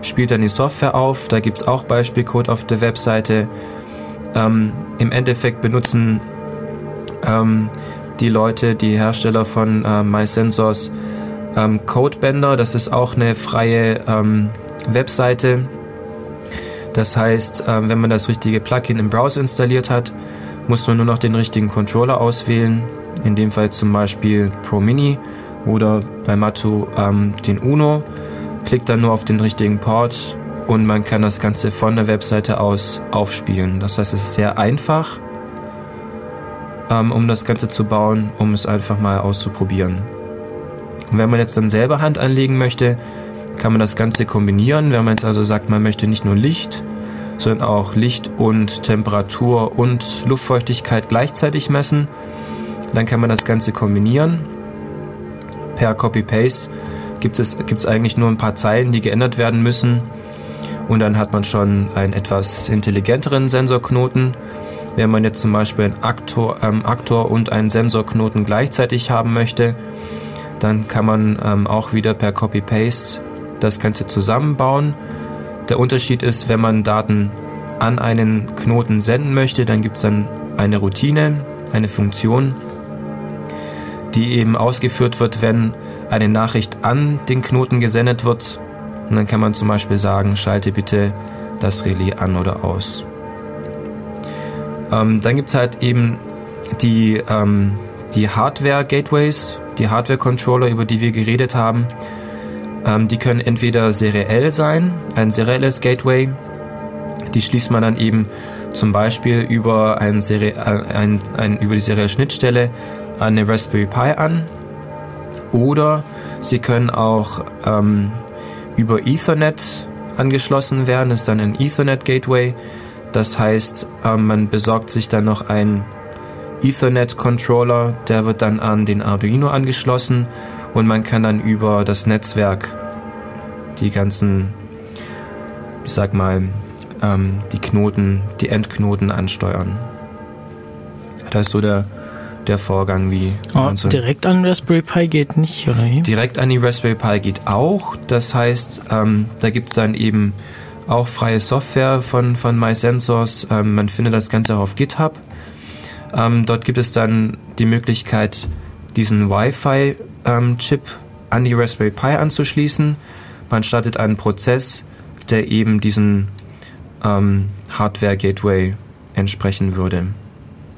spielt dann die Software auf. Da gibt es auch Beispielcode auf der Webseite. Ähm, Im Endeffekt benutzen ähm, die Leute, die Hersteller von äh, MySensors, ähm, Codebender. Das ist auch eine freie ähm, Webseite. Das heißt, ähm, wenn man das richtige Plugin im Browser installiert hat, muss man nur noch den richtigen Controller auswählen. In dem Fall zum Beispiel Pro Mini oder bei Matu ähm, den Uno. Klickt dann nur auf den richtigen Port und man kann das Ganze von der Webseite aus aufspielen. Das heißt, es ist sehr einfach, ähm, um das Ganze zu bauen, um es einfach mal auszuprobieren. Und wenn man jetzt dann selber Hand anlegen möchte, kann man das Ganze kombinieren. Wenn man jetzt also sagt, man möchte nicht nur Licht, sondern auch Licht und Temperatur und Luftfeuchtigkeit gleichzeitig messen, dann kann man das Ganze kombinieren. Per Copy-Paste gibt es gibt's eigentlich nur ein paar Zeilen, die geändert werden müssen. Und dann hat man schon einen etwas intelligenteren Sensorknoten. Wenn man jetzt zum Beispiel einen Aktor, ähm, Aktor und einen Sensorknoten gleichzeitig haben möchte, dann kann man ähm, auch wieder per Copy-Paste das Ganze zusammenbauen. Der Unterschied ist, wenn man Daten an einen Knoten senden möchte, dann gibt es dann eine Routine, eine Funktion, die eben ausgeführt wird, wenn eine Nachricht an den Knoten gesendet wird. Und dann kann man zum Beispiel sagen, schalte bitte das Relais an oder aus. Ähm, dann gibt es halt eben die, ähm, die Hardware-Gateways, die Hardware-Controller, über die wir geredet haben. Ähm, die können entweder seriell sein, ein serielles Gateway. Die schließt man dann eben zum Beispiel über, ein Seri äh, ein, ein, über die serielle Schnittstelle an eine Raspberry Pi an. Oder sie können auch ähm, über Ethernet angeschlossen werden. Ist dann ein Ethernet Gateway. Das heißt, ähm, man besorgt sich dann noch einen Ethernet Controller, der wird dann an den Arduino angeschlossen und man kann dann über das Netzwerk die ganzen, ich sag mal, ähm, die Knoten, die Endknoten ansteuern. Das ist so der, der Vorgang, wie oh, direkt an Raspberry Pi geht nicht, oder? Direkt an die Raspberry Pi geht auch. Das heißt, ähm, da gibt es dann eben auch freie Software von, von MySensors. Ähm, man findet das Ganze auch auf GitHub. Ähm, dort gibt es dann die Möglichkeit, diesen Wi-Fi ähm, Chip an die Raspberry Pi anzuschließen. Man startet einen Prozess, der eben diesen ähm, Hardware Gateway entsprechen würde.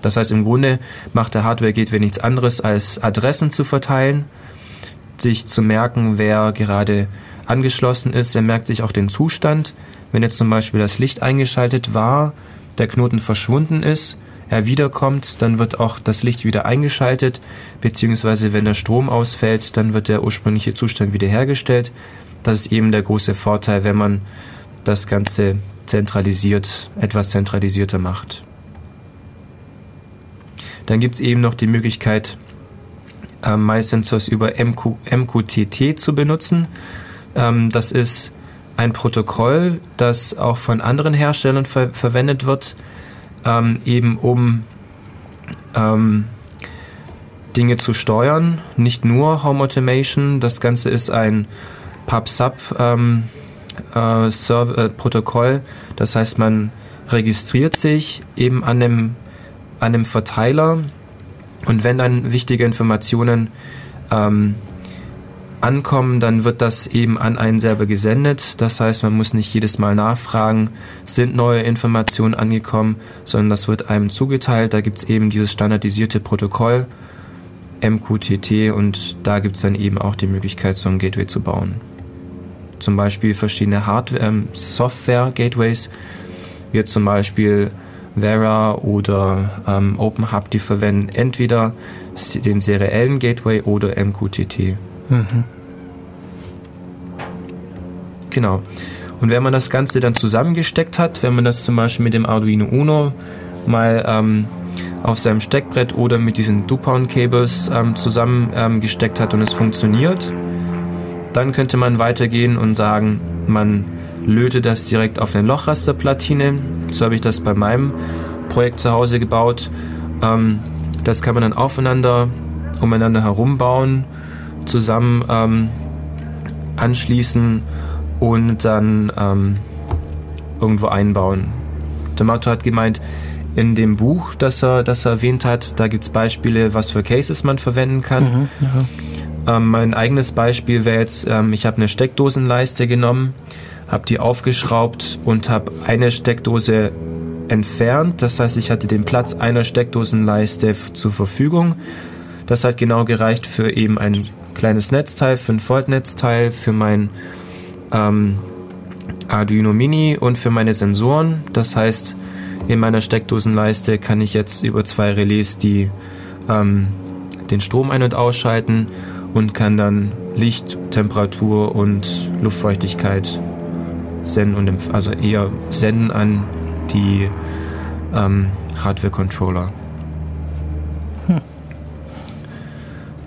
Das heißt, im Grunde macht der Hardware Gateway nichts anderes, als Adressen zu verteilen, sich zu merken, wer gerade angeschlossen ist. Er merkt sich auch den Zustand. Wenn jetzt zum Beispiel das Licht eingeschaltet war, der Knoten verschwunden ist, er wiederkommt, dann wird auch das Licht wieder eingeschaltet, beziehungsweise wenn der Strom ausfällt, dann wird der ursprüngliche Zustand wiederhergestellt. Das ist eben der große Vorteil, wenn man das Ganze zentralisiert, etwas zentralisierter macht. Dann gibt es eben noch die Möglichkeit, äh, MySensors über MQ, MQTT zu benutzen. Ähm, das ist ein Protokoll, das auch von anderen Herstellern ver verwendet wird, ähm, eben um ähm, Dinge zu steuern, nicht nur Home Automation. Das Ganze ist ein PubSub ähm, äh, äh. Das heißt, man registriert sich eben an dem, an dem Verteiler und wenn dann wichtige Informationen ähm, ankommen, dann wird das eben an einen selber gesendet. Das heißt, man muss nicht jedes Mal nachfragen, sind neue Informationen angekommen, sondern das wird einem zugeteilt. Da gibt es eben dieses standardisierte Protokoll MQTT und da gibt es dann eben auch die Möglichkeit, so ein Gateway zu bauen. Zum Beispiel verschiedene Hardware, ähm, Software-Gateways, wie zum Beispiel Vera oder ähm, OpenHub, die verwenden entweder den seriellen Gateway oder MQTT. Mhm. Genau. Und wenn man das Ganze dann zusammengesteckt hat, wenn man das zum Beispiel mit dem Arduino Uno mal ähm, auf seinem Steckbrett oder mit diesen Dupont-Cables ähm, zusammengesteckt ähm, hat und es funktioniert, dann könnte man weitergehen und sagen, man löte das direkt auf eine Lochrasterplatine. So habe ich das bei meinem Projekt zu Hause gebaut. Ähm, das kann man dann aufeinander, umeinander herum bauen, zusammen ähm, anschließen und dann ähm, irgendwo einbauen. Der Mato hat gemeint, in dem Buch, das er, das er erwähnt hat, da gibt es Beispiele, was für Cases man verwenden kann. Mhm, ja. Ähm, mein eigenes Beispiel wäre jetzt, ähm, ich habe eine Steckdosenleiste genommen, habe die aufgeschraubt und habe eine Steckdose entfernt. Das heißt, ich hatte den Platz einer Steckdosenleiste zur Verfügung. Das hat genau gereicht für eben ein kleines Netzteil, für ein Volt-Netzteil, für mein ähm, Arduino Mini und für meine Sensoren. Das heißt, in meiner Steckdosenleiste kann ich jetzt über zwei Relais die ähm, den Strom ein- und ausschalten und kann dann Licht, Temperatur und Luftfeuchtigkeit senden und also eher senden an die ähm, Hardware-Controller.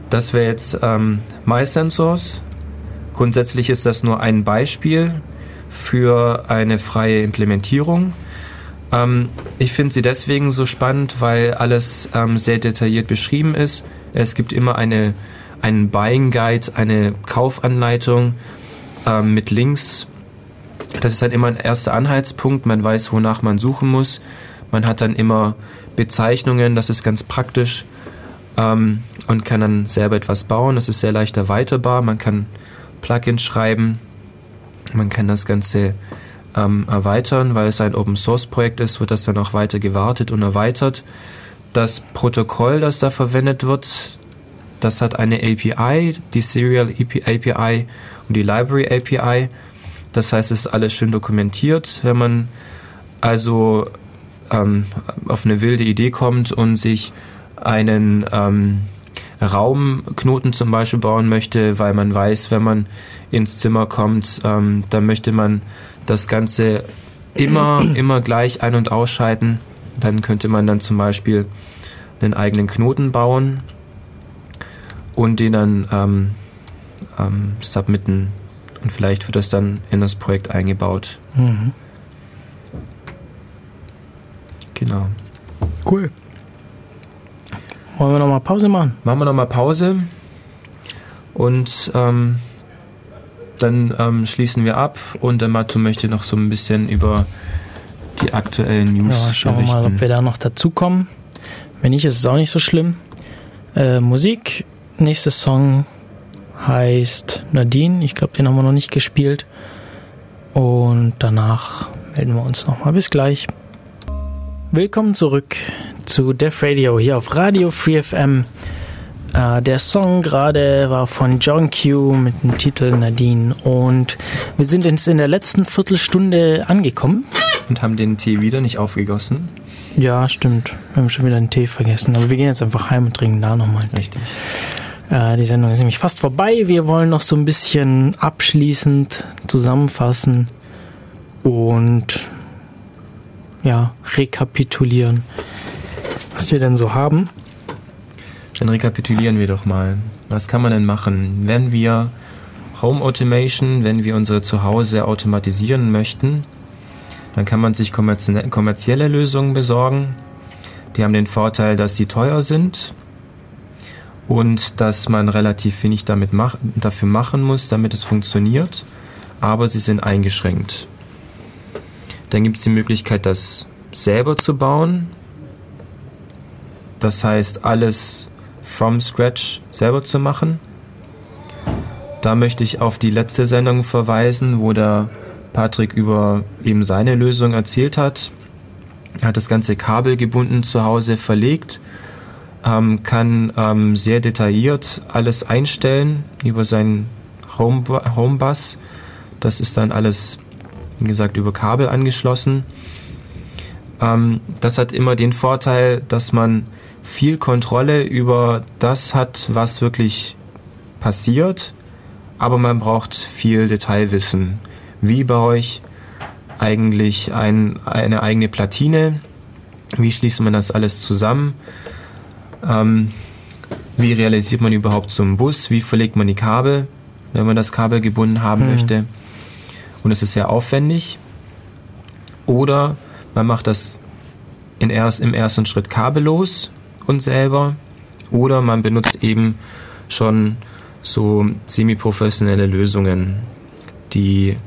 Das wäre jetzt ähm, MySensors. Grundsätzlich ist das nur ein Beispiel für eine freie Implementierung. Ähm, ich finde sie deswegen so spannend, weil alles ähm, sehr detailliert beschrieben ist. Es gibt immer eine, einen Buying Guide, eine Kaufanleitung ähm, mit Links. Das ist dann immer ein erster Anhaltspunkt. Man weiß, wonach man suchen muss. Man hat dann immer Bezeichnungen, das ist ganz praktisch ähm, und kann dann selber etwas bauen. Das ist sehr leicht erweiterbar. Man kann Plugins schreiben. Man kann das Ganze ähm, erweitern, weil es ein Open Source Projekt ist, wird das dann auch weiter gewartet und erweitert. Das Protokoll, das da verwendet wird, das hat eine API, die Serial API und die Library API. Das heißt, es ist alles schön dokumentiert. Wenn man also ähm, auf eine wilde Idee kommt und sich einen ähm, Raumknoten zum Beispiel bauen möchte, weil man weiß, wenn man ins Zimmer kommt, ähm, dann möchte man das Ganze immer, (clears throat) immer gleich ein- und ausschalten. Dann könnte man dann zum Beispiel einen eigenen Knoten bauen und den dann ähm, ähm, submitten. Und vielleicht wird das dann in das Projekt eingebaut. Mhm. Genau. Cool. Wollen wir nochmal Pause machen? Machen wir nochmal Pause und ähm, dann ähm, schließen wir ab und der Matto möchte noch so ein bisschen über die aktuellen News Ja, schauen wir mal, ob wir da noch dazukommen. Wenn nicht, ist es auch nicht so schlimm. Äh, Musik, nächster Song heißt Nadine. Ich glaube, den haben wir noch nicht gespielt. Und danach melden wir uns nochmal. Bis gleich. Willkommen zurück zu Def Radio hier auf Radio Free FM. Äh, der Song gerade war von John Q mit dem Titel Nadine. Und wir sind jetzt in der letzten Viertelstunde angekommen. und haben den Tee wieder nicht aufgegossen. Ja, stimmt. Wir haben schon wieder einen Tee vergessen. Aber wir gehen jetzt einfach heim und trinken da nochmal. Richtig. Äh, die Sendung ist nämlich fast vorbei. Wir wollen noch so ein bisschen abschließend zusammenfassen und ja, rekapitulieren, was wir denn so haben. Dann rekapitulieren wir doch mal. Was kann man denn machen? Wenn wir Home Automation, wenn wir unsere Zuhause automatisieren möchten, dann kann man sich kommerzie- kommerzielle Lösungen besorgen. Die haben den Vorteil, dass sie teuer sind und dass man relativ wenig damit mach dafür machen muss, damit es funktioniert, aber sie sind eingeschränkt. Dann gibt es die Möglichkeit, das selber zu bauen. Das heißt, alles from scratch selber zu machen. Da möchte ich auf die letzte Sendung verweisen, wo der Patrick über eben seine Lösung erzählt hat. Er hat das ganze Kabel gebunden zu Hause verlegt, ähm, kann ähm, sehr detailliert alles einstellen über seinen Home Homebus. Das ist dann alles, wie gesagt, über Kabel angeschlossen. Ähm, das hat immer den Vorteil, dass man viel Kontrolle über das hat, was wirklich passiert, aber man braucht viel Detailwissen. Wie baue ich eigentlich ein, eine eigene Platine? Wie schließt man das alles zusammen? Ähm, wie realisiert man überhaupt so einen Bus? Wie verlegt man die Kabel, wenn man das Kabel gebunden haben Hm. möchte? Und es ist sehr aufwendig. Oder man macht das in erst, im ersten Schritt kabellos und selber oder man benutzt eben schon so semi-professionelle Lösungen, die,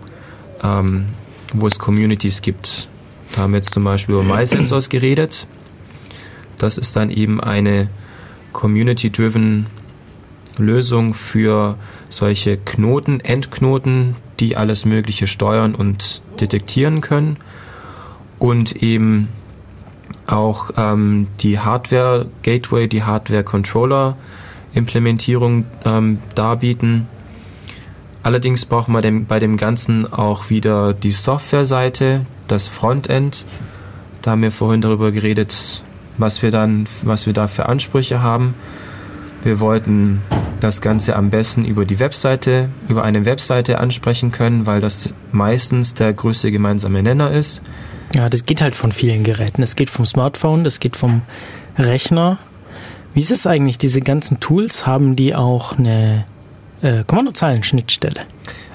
ähm, wo es Communities gibt. Da haben wir jetzt zum Beispiel über MySensors geredet. Das ist dann eben eine community-driven Lösung für solche Knoten, Endknoten, die alles Mögliche steuern und detektieren können und eben auch ähm, die Hardware Gateway, die Hardware Controller Implementierung ähm, darbieten. Allerdings braucht man dem, bei dem Ganzen auch wieder die Softwareseite, das Frontend. Da haben wir vorhin darüber geredet, was wir dann, was wir da für Ansprüche haben. Wir wollten das Ganze am besten über die Webseite, über eine Webseite ansprechen können, weil das meistens der größte gemeinsame Nenner ist. Ja, das geht halt von vielen Geräten. Es geht vom Smartphone, das geht vom Rechner. Wie ist es eigentlich? Diese ganzen Tools haben die auch eine äh, Kommandozeilen-Schnittstelle?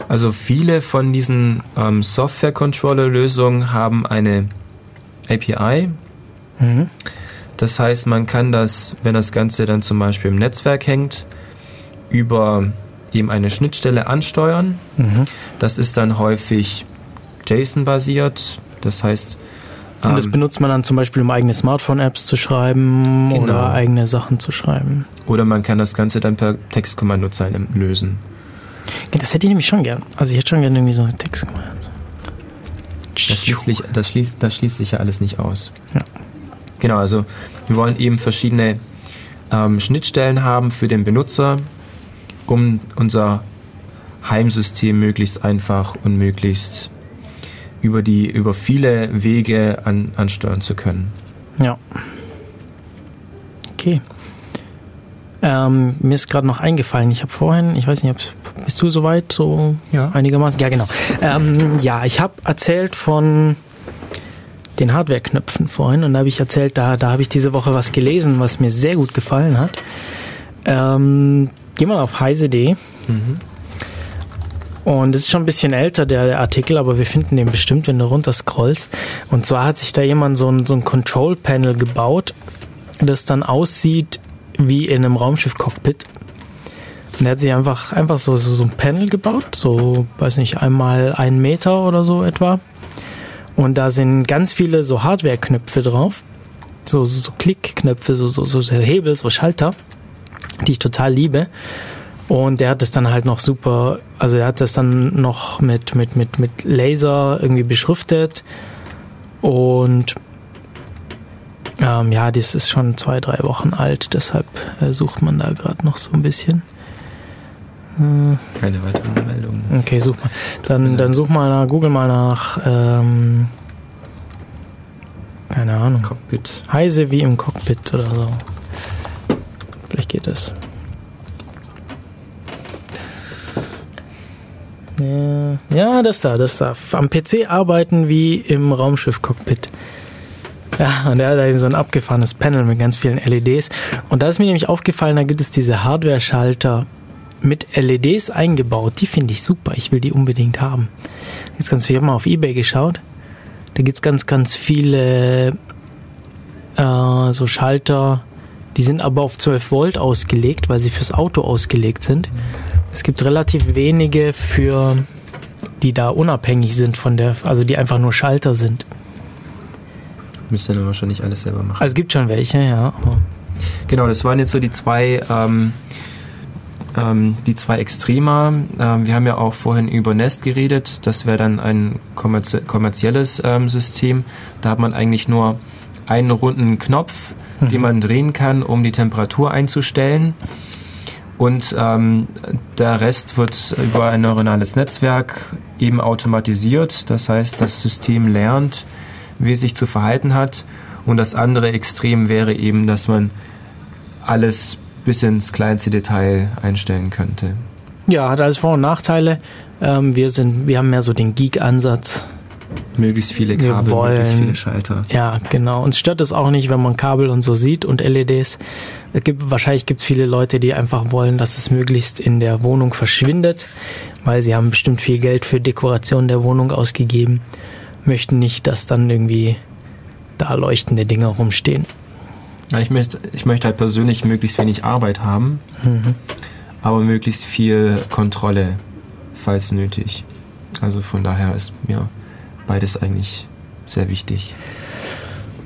Also viele von diesen ähm, Software-Controller-Lösungen haben eine API. Mhm. Das heißt, man kann das, wenn das Ganze dann zum Beispiel im Netzwerk hängt, über eben eine Schnittstelle ansteuern. Mhm. Das ist dann häufig JSON-basiert. Das heißt, Und das ähm, benutzt man dann zum Beispiel, um eigene Smartphone-Apps zu schreiben Genau. oder eigene Sachen zu schreiben. oder man kann das Ganze dann per Textkommandozeilen lösen. Das hätte ich nämlich schon gern. Also ich hätte schon gern irgendwie so einen Text gemacht. Das schließt, sich- das, schließt, das schließt sich ja alles nicht aus. Ja. Genau, also wir wollen eben verschiedene ähm, Schnittstellen haben für den Benutzer, um unser Heimsystem möglichst einfach und möglichst über die über viele Wege an, ansteuern zu können. Ja. Okay. Ähm, mir ist gerade noch eingefallen, ich habe vorhin, ich weiß nicht, ob, bist du soweit, so Ja. einigermaßen? Ja, genau. Ähm, ja, ich habe erzählt von den Hardware-Knöpfen vorhin und da habe ich erzählt, da, da habe ich diese Woche was gelesen, was mir sehr gut gefallen hat. Ähm, geh mal auf heise.de und es ist schon ein bisschen älter, der, der Artikel, aber wir finden den bestimmt, wenn du runter scrollst. Und zwar hat sich da jemand so ein, so ein Control-Panel gebaut, das dann aussieht wie in einem Raumschiff-Cockpit. Und er hat sich einfach, einfach so, so, so ein Panel gebaut, so, weiß nicht, einmal einen Meter oder so etwa. Und da sind ganz viele so Hardware-Knöpfe drauf. So, so, so Klickknöpfe, so, so, so Hebel, so Schalter, die ich total liebe. Und der hat das dann halt noch super, also er hat das dann noch mit, mit, mit, mit Laser irgendwie beschriftet. Und ähm, ja, das ist schon zwei, drei Wochen alt, deshalb äh, sucht man da gerade noch so ein bisschen. Äh, Keine weiteren Meldungen. okay, such mal. Dann, dann such mal nach, google mal nach, ähm, keine Ahnung. Cockpit. Heise wie im Cockpit oder so. Vielleicht geht das. Ja, ja, das da, das da. Am PC arbeiten wie im Raumschiff-Cockpit. Ja, und der hat da so ein abgefahrenes Panel mit ganz vielen LEDs. Und da ist mir nämlich aufgefallen, da gibt es diese Hardware-Schalter mit LEDs eingebaut. Die finde ich super. Ich will die unbedingt haben. Jetzt ganz viel, ich habe mal auf Ebay geschaut. Da gibt es ganz, ganz viele äh, so Schalter, die sind aber auf 12 Volt ausgelegt, weil sie fürs Auto ausgelegt sind. Es gibt relativ wenige für die da unabhängig sind von der, also die einfach nur Schalter sind. Müsst ihr dann wahrscheinlich alles selber machen. Also es gibt schon welche, ja. Genau, das waren jetzt so die zwei, ähm, ähm, die zwei Extrema. Ähm, wir haben ja auch vorhin über Nest geredet. Das wäre dann ein kommerzie kommerzielles ähm, System. Da hat man eigentlich nur einen runden Knopf, den man drehen kann, um die Temperatur einzustellen. Und ähm, der Rest wird über ein neuronales Netzwerk eben automatisiert. Das heißt, das System lernt, wie es sich zu verhalten hat. Und das andere Extrem wäre eben, dass man alles bis ins kleinste Detail einstellen könnte. ja, hat alles Vor- und Nachteile. Ähm, wir sind, wir haben mehr so den Geek-Ansatz. Möglichst viele Kabel, möglichst wollen- viele Schalter. Ja, genau. Uns stört es auch nicht, wenn man Kabel und so sieht und LEDs. Es gibt, wahrscheinlich gibt es viele Leute, die einfach wollen, dass es möglichst in der Wohnung verschwindet, weil sie haben bestimmt viel Geld für Dekoration der Wohnung ausgegeben, möchten nicht, dass dann irgendwie da leuchtende Dinge rumstehen. Ja, ich, möchte, ich möchte halt persönlich möglichst wenig Arbeit haben, Mhm. aber möglichst viel Kontrolle, falls nötig. Also von daher ist mir beides eigentlich sehr wichtig.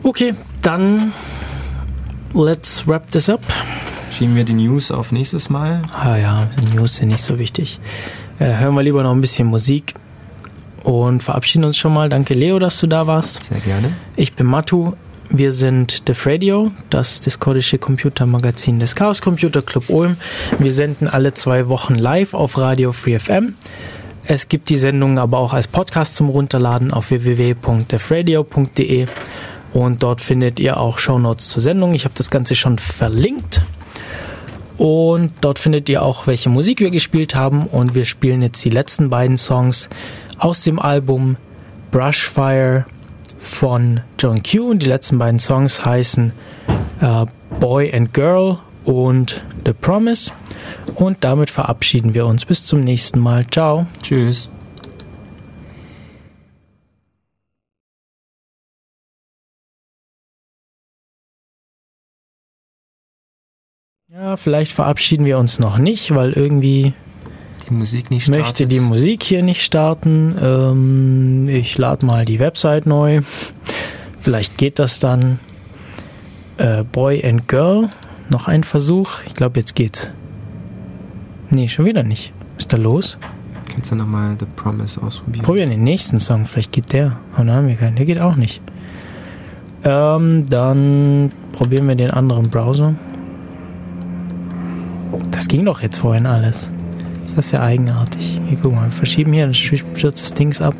Okay, dann let's wrap this up. Schieben wir die News auf nächstes Mal. Ah ja, die News sind nicht so wichtig. Äh, hören wir lieber noch ein bisschen Musik und verabschieden uns schon mal. Danke Leo, dass du da warst. Sehr gerne. Ich bin Matu. Wir sind Def Radio, das diskordische Computermagazin des Chaos Computer Club Ulm. Wir senden alle zwei Wochen live auf Radio Free FM. Es gibt die Sendungen aber auch als Podcast zum Runterladen auf www.defradio.de und dort findet ihr auch Shownotes zur Sendung. Ich habe das Ganze schon verlinkt. Und dort findet ihr auch, welche Musik wir gespielt haben. Und wir spielen jetzt die letzten beiden Songs aus dem Album Brushfire von John Q. Und die letzten beiden Songs heißen äh, Boy and Girl und The Promise. Und damit verabschieden wir uns. Bis zum nächsten Mal. Ciao. Tschüss. Ja, vielleicht verabschieden wir uns noch nicht, weil irgendwie Die Musik nicht startet. möchte die Musik hier nicht starten. Ähm, ich lade mal die Website neu. Vielleicht geht das dann. Äh, Boy and Girl. Noch ein Versuch. Ich glaube, jetzt geht's. Nee, schon wieder nicht. Was ist da los? Kannst du nochmal The Promise ausprobieren? Probieren den nächsten Song. Vielleicht geht der. Dann haben wir keinen. Der geht auch nicht. Ähm, dann probieren wir den anderen Browser. Das ging doch jetzt vorhin alles. Das ist ja eigenartig. Hier, guck mal, wir verschieben hier, dann stürzt das Dings ab.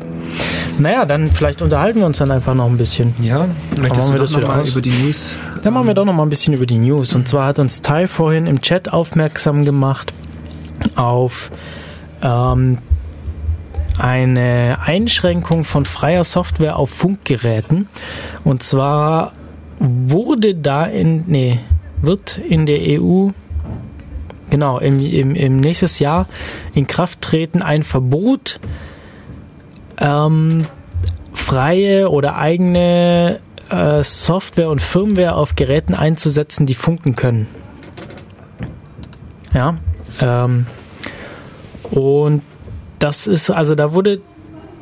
Naja, dann vielleicht unterhalten wir uns dann einfach noch ein bisschen. Ja, möchtest machen wir das doch wieder nochmal aus? über die News? Dann machen wir doch noch mal ein bisschen über die News. Und zwar hat uns Tai vorhin im Chat aufmerksam gemacht auf ähm, eine Einschränkung von freier Software auf Funkgeräten. Und zwar wurde da in, nee, wird in der EU, genau, im, im, im nächstes Jahr in Kraft treten ein Verbot, ähm, freie oder eigene äh, Software und Firmware auf Geräten einzusetzen, die funken können. Ja. Ähm, und das ist, also da wurde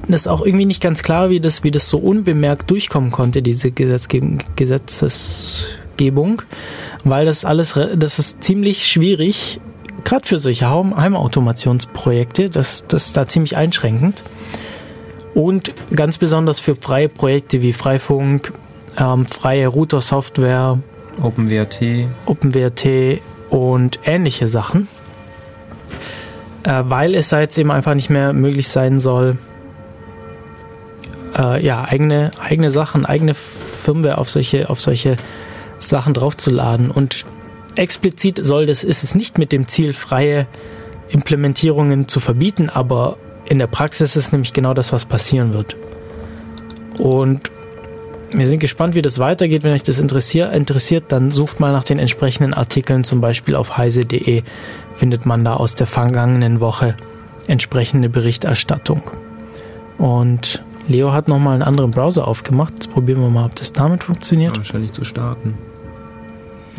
das auch irgendwie nicht ganz klar, wie das, wie das so unbemerkt durchkommen konnte, diese Gesetzgebung, Gesetzgebung, weil das alles, das ist ziemlich schwierig, gerade für solche Heim- Heimautomationsprojekte, das, das ist da ziemlich einschränkend. Und ganz besonders für freie Projekte wie Freifunk, ähm, freie Router-Software, OpenWrt. OpenWrt und ähnliche Sachen. Äh, weil es da jetzt eben einfach nicht mehr möglich sein soll, äh, ja, eigene, eigene Sachen, eigene Firmware auf solche, auf solche Sachen draufzuladen. Und explizit soll das, ist es nicht mit dem Ziel, freie Implementierungen zu verbieten, aber in der Praxis ist nämlich genau das, was passieren wird. Und wir sind gespannt, wie das weitergeht. Wenn euch das interessiert, dann sucht mal nach den entsprechenden Artikeln, zum Beispiel auf heise.de findet man da aus der vergangenen Woche entsprechende Berichterstattung. Und Leo hat nochmal einen anderen Browser aufgemacht. Jetzt probieren wir mal, ob das damit funktioniert. Wahrscheinlich zu starten.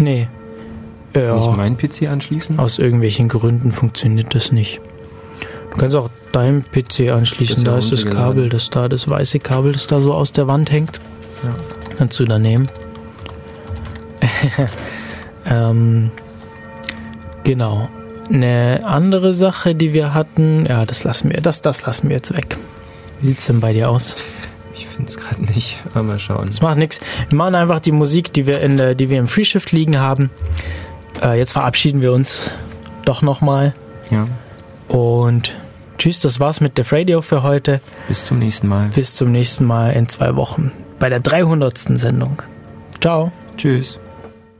Nee. Kann ich Ja, meinen PC anschließen? aus irgendwelchen Gründen funktioniert das nicht. Du kannst auch deinem PC anschließen. Da ist das. Kabel, das da, das weiße Kabel, das da so aus der Wand hängt. Ja. Kannst du da nehmen. (laughs) ähm, genau. Eine andere Sache, die wir hatten, ja, das lassen wir, das, das lassen wir jetzt weg. Wie sieht's denn bei dir aus? Ich finde es gerade nicht. (laughs) Aber mal schauen. Das macht nichts. Wir machen einfach die Musik, die wir in der, die wir im Freeshift liegen haben. Äh, jetzt verabschieden wir uns doch nochmal. Ja. Und tschüss, das war's mit Def Radio für heute. Bis zum nächsten Mal. Bis zum nächsten Mal in zwei Wochen bei der 300. Sendung. Ciao. Tschüss.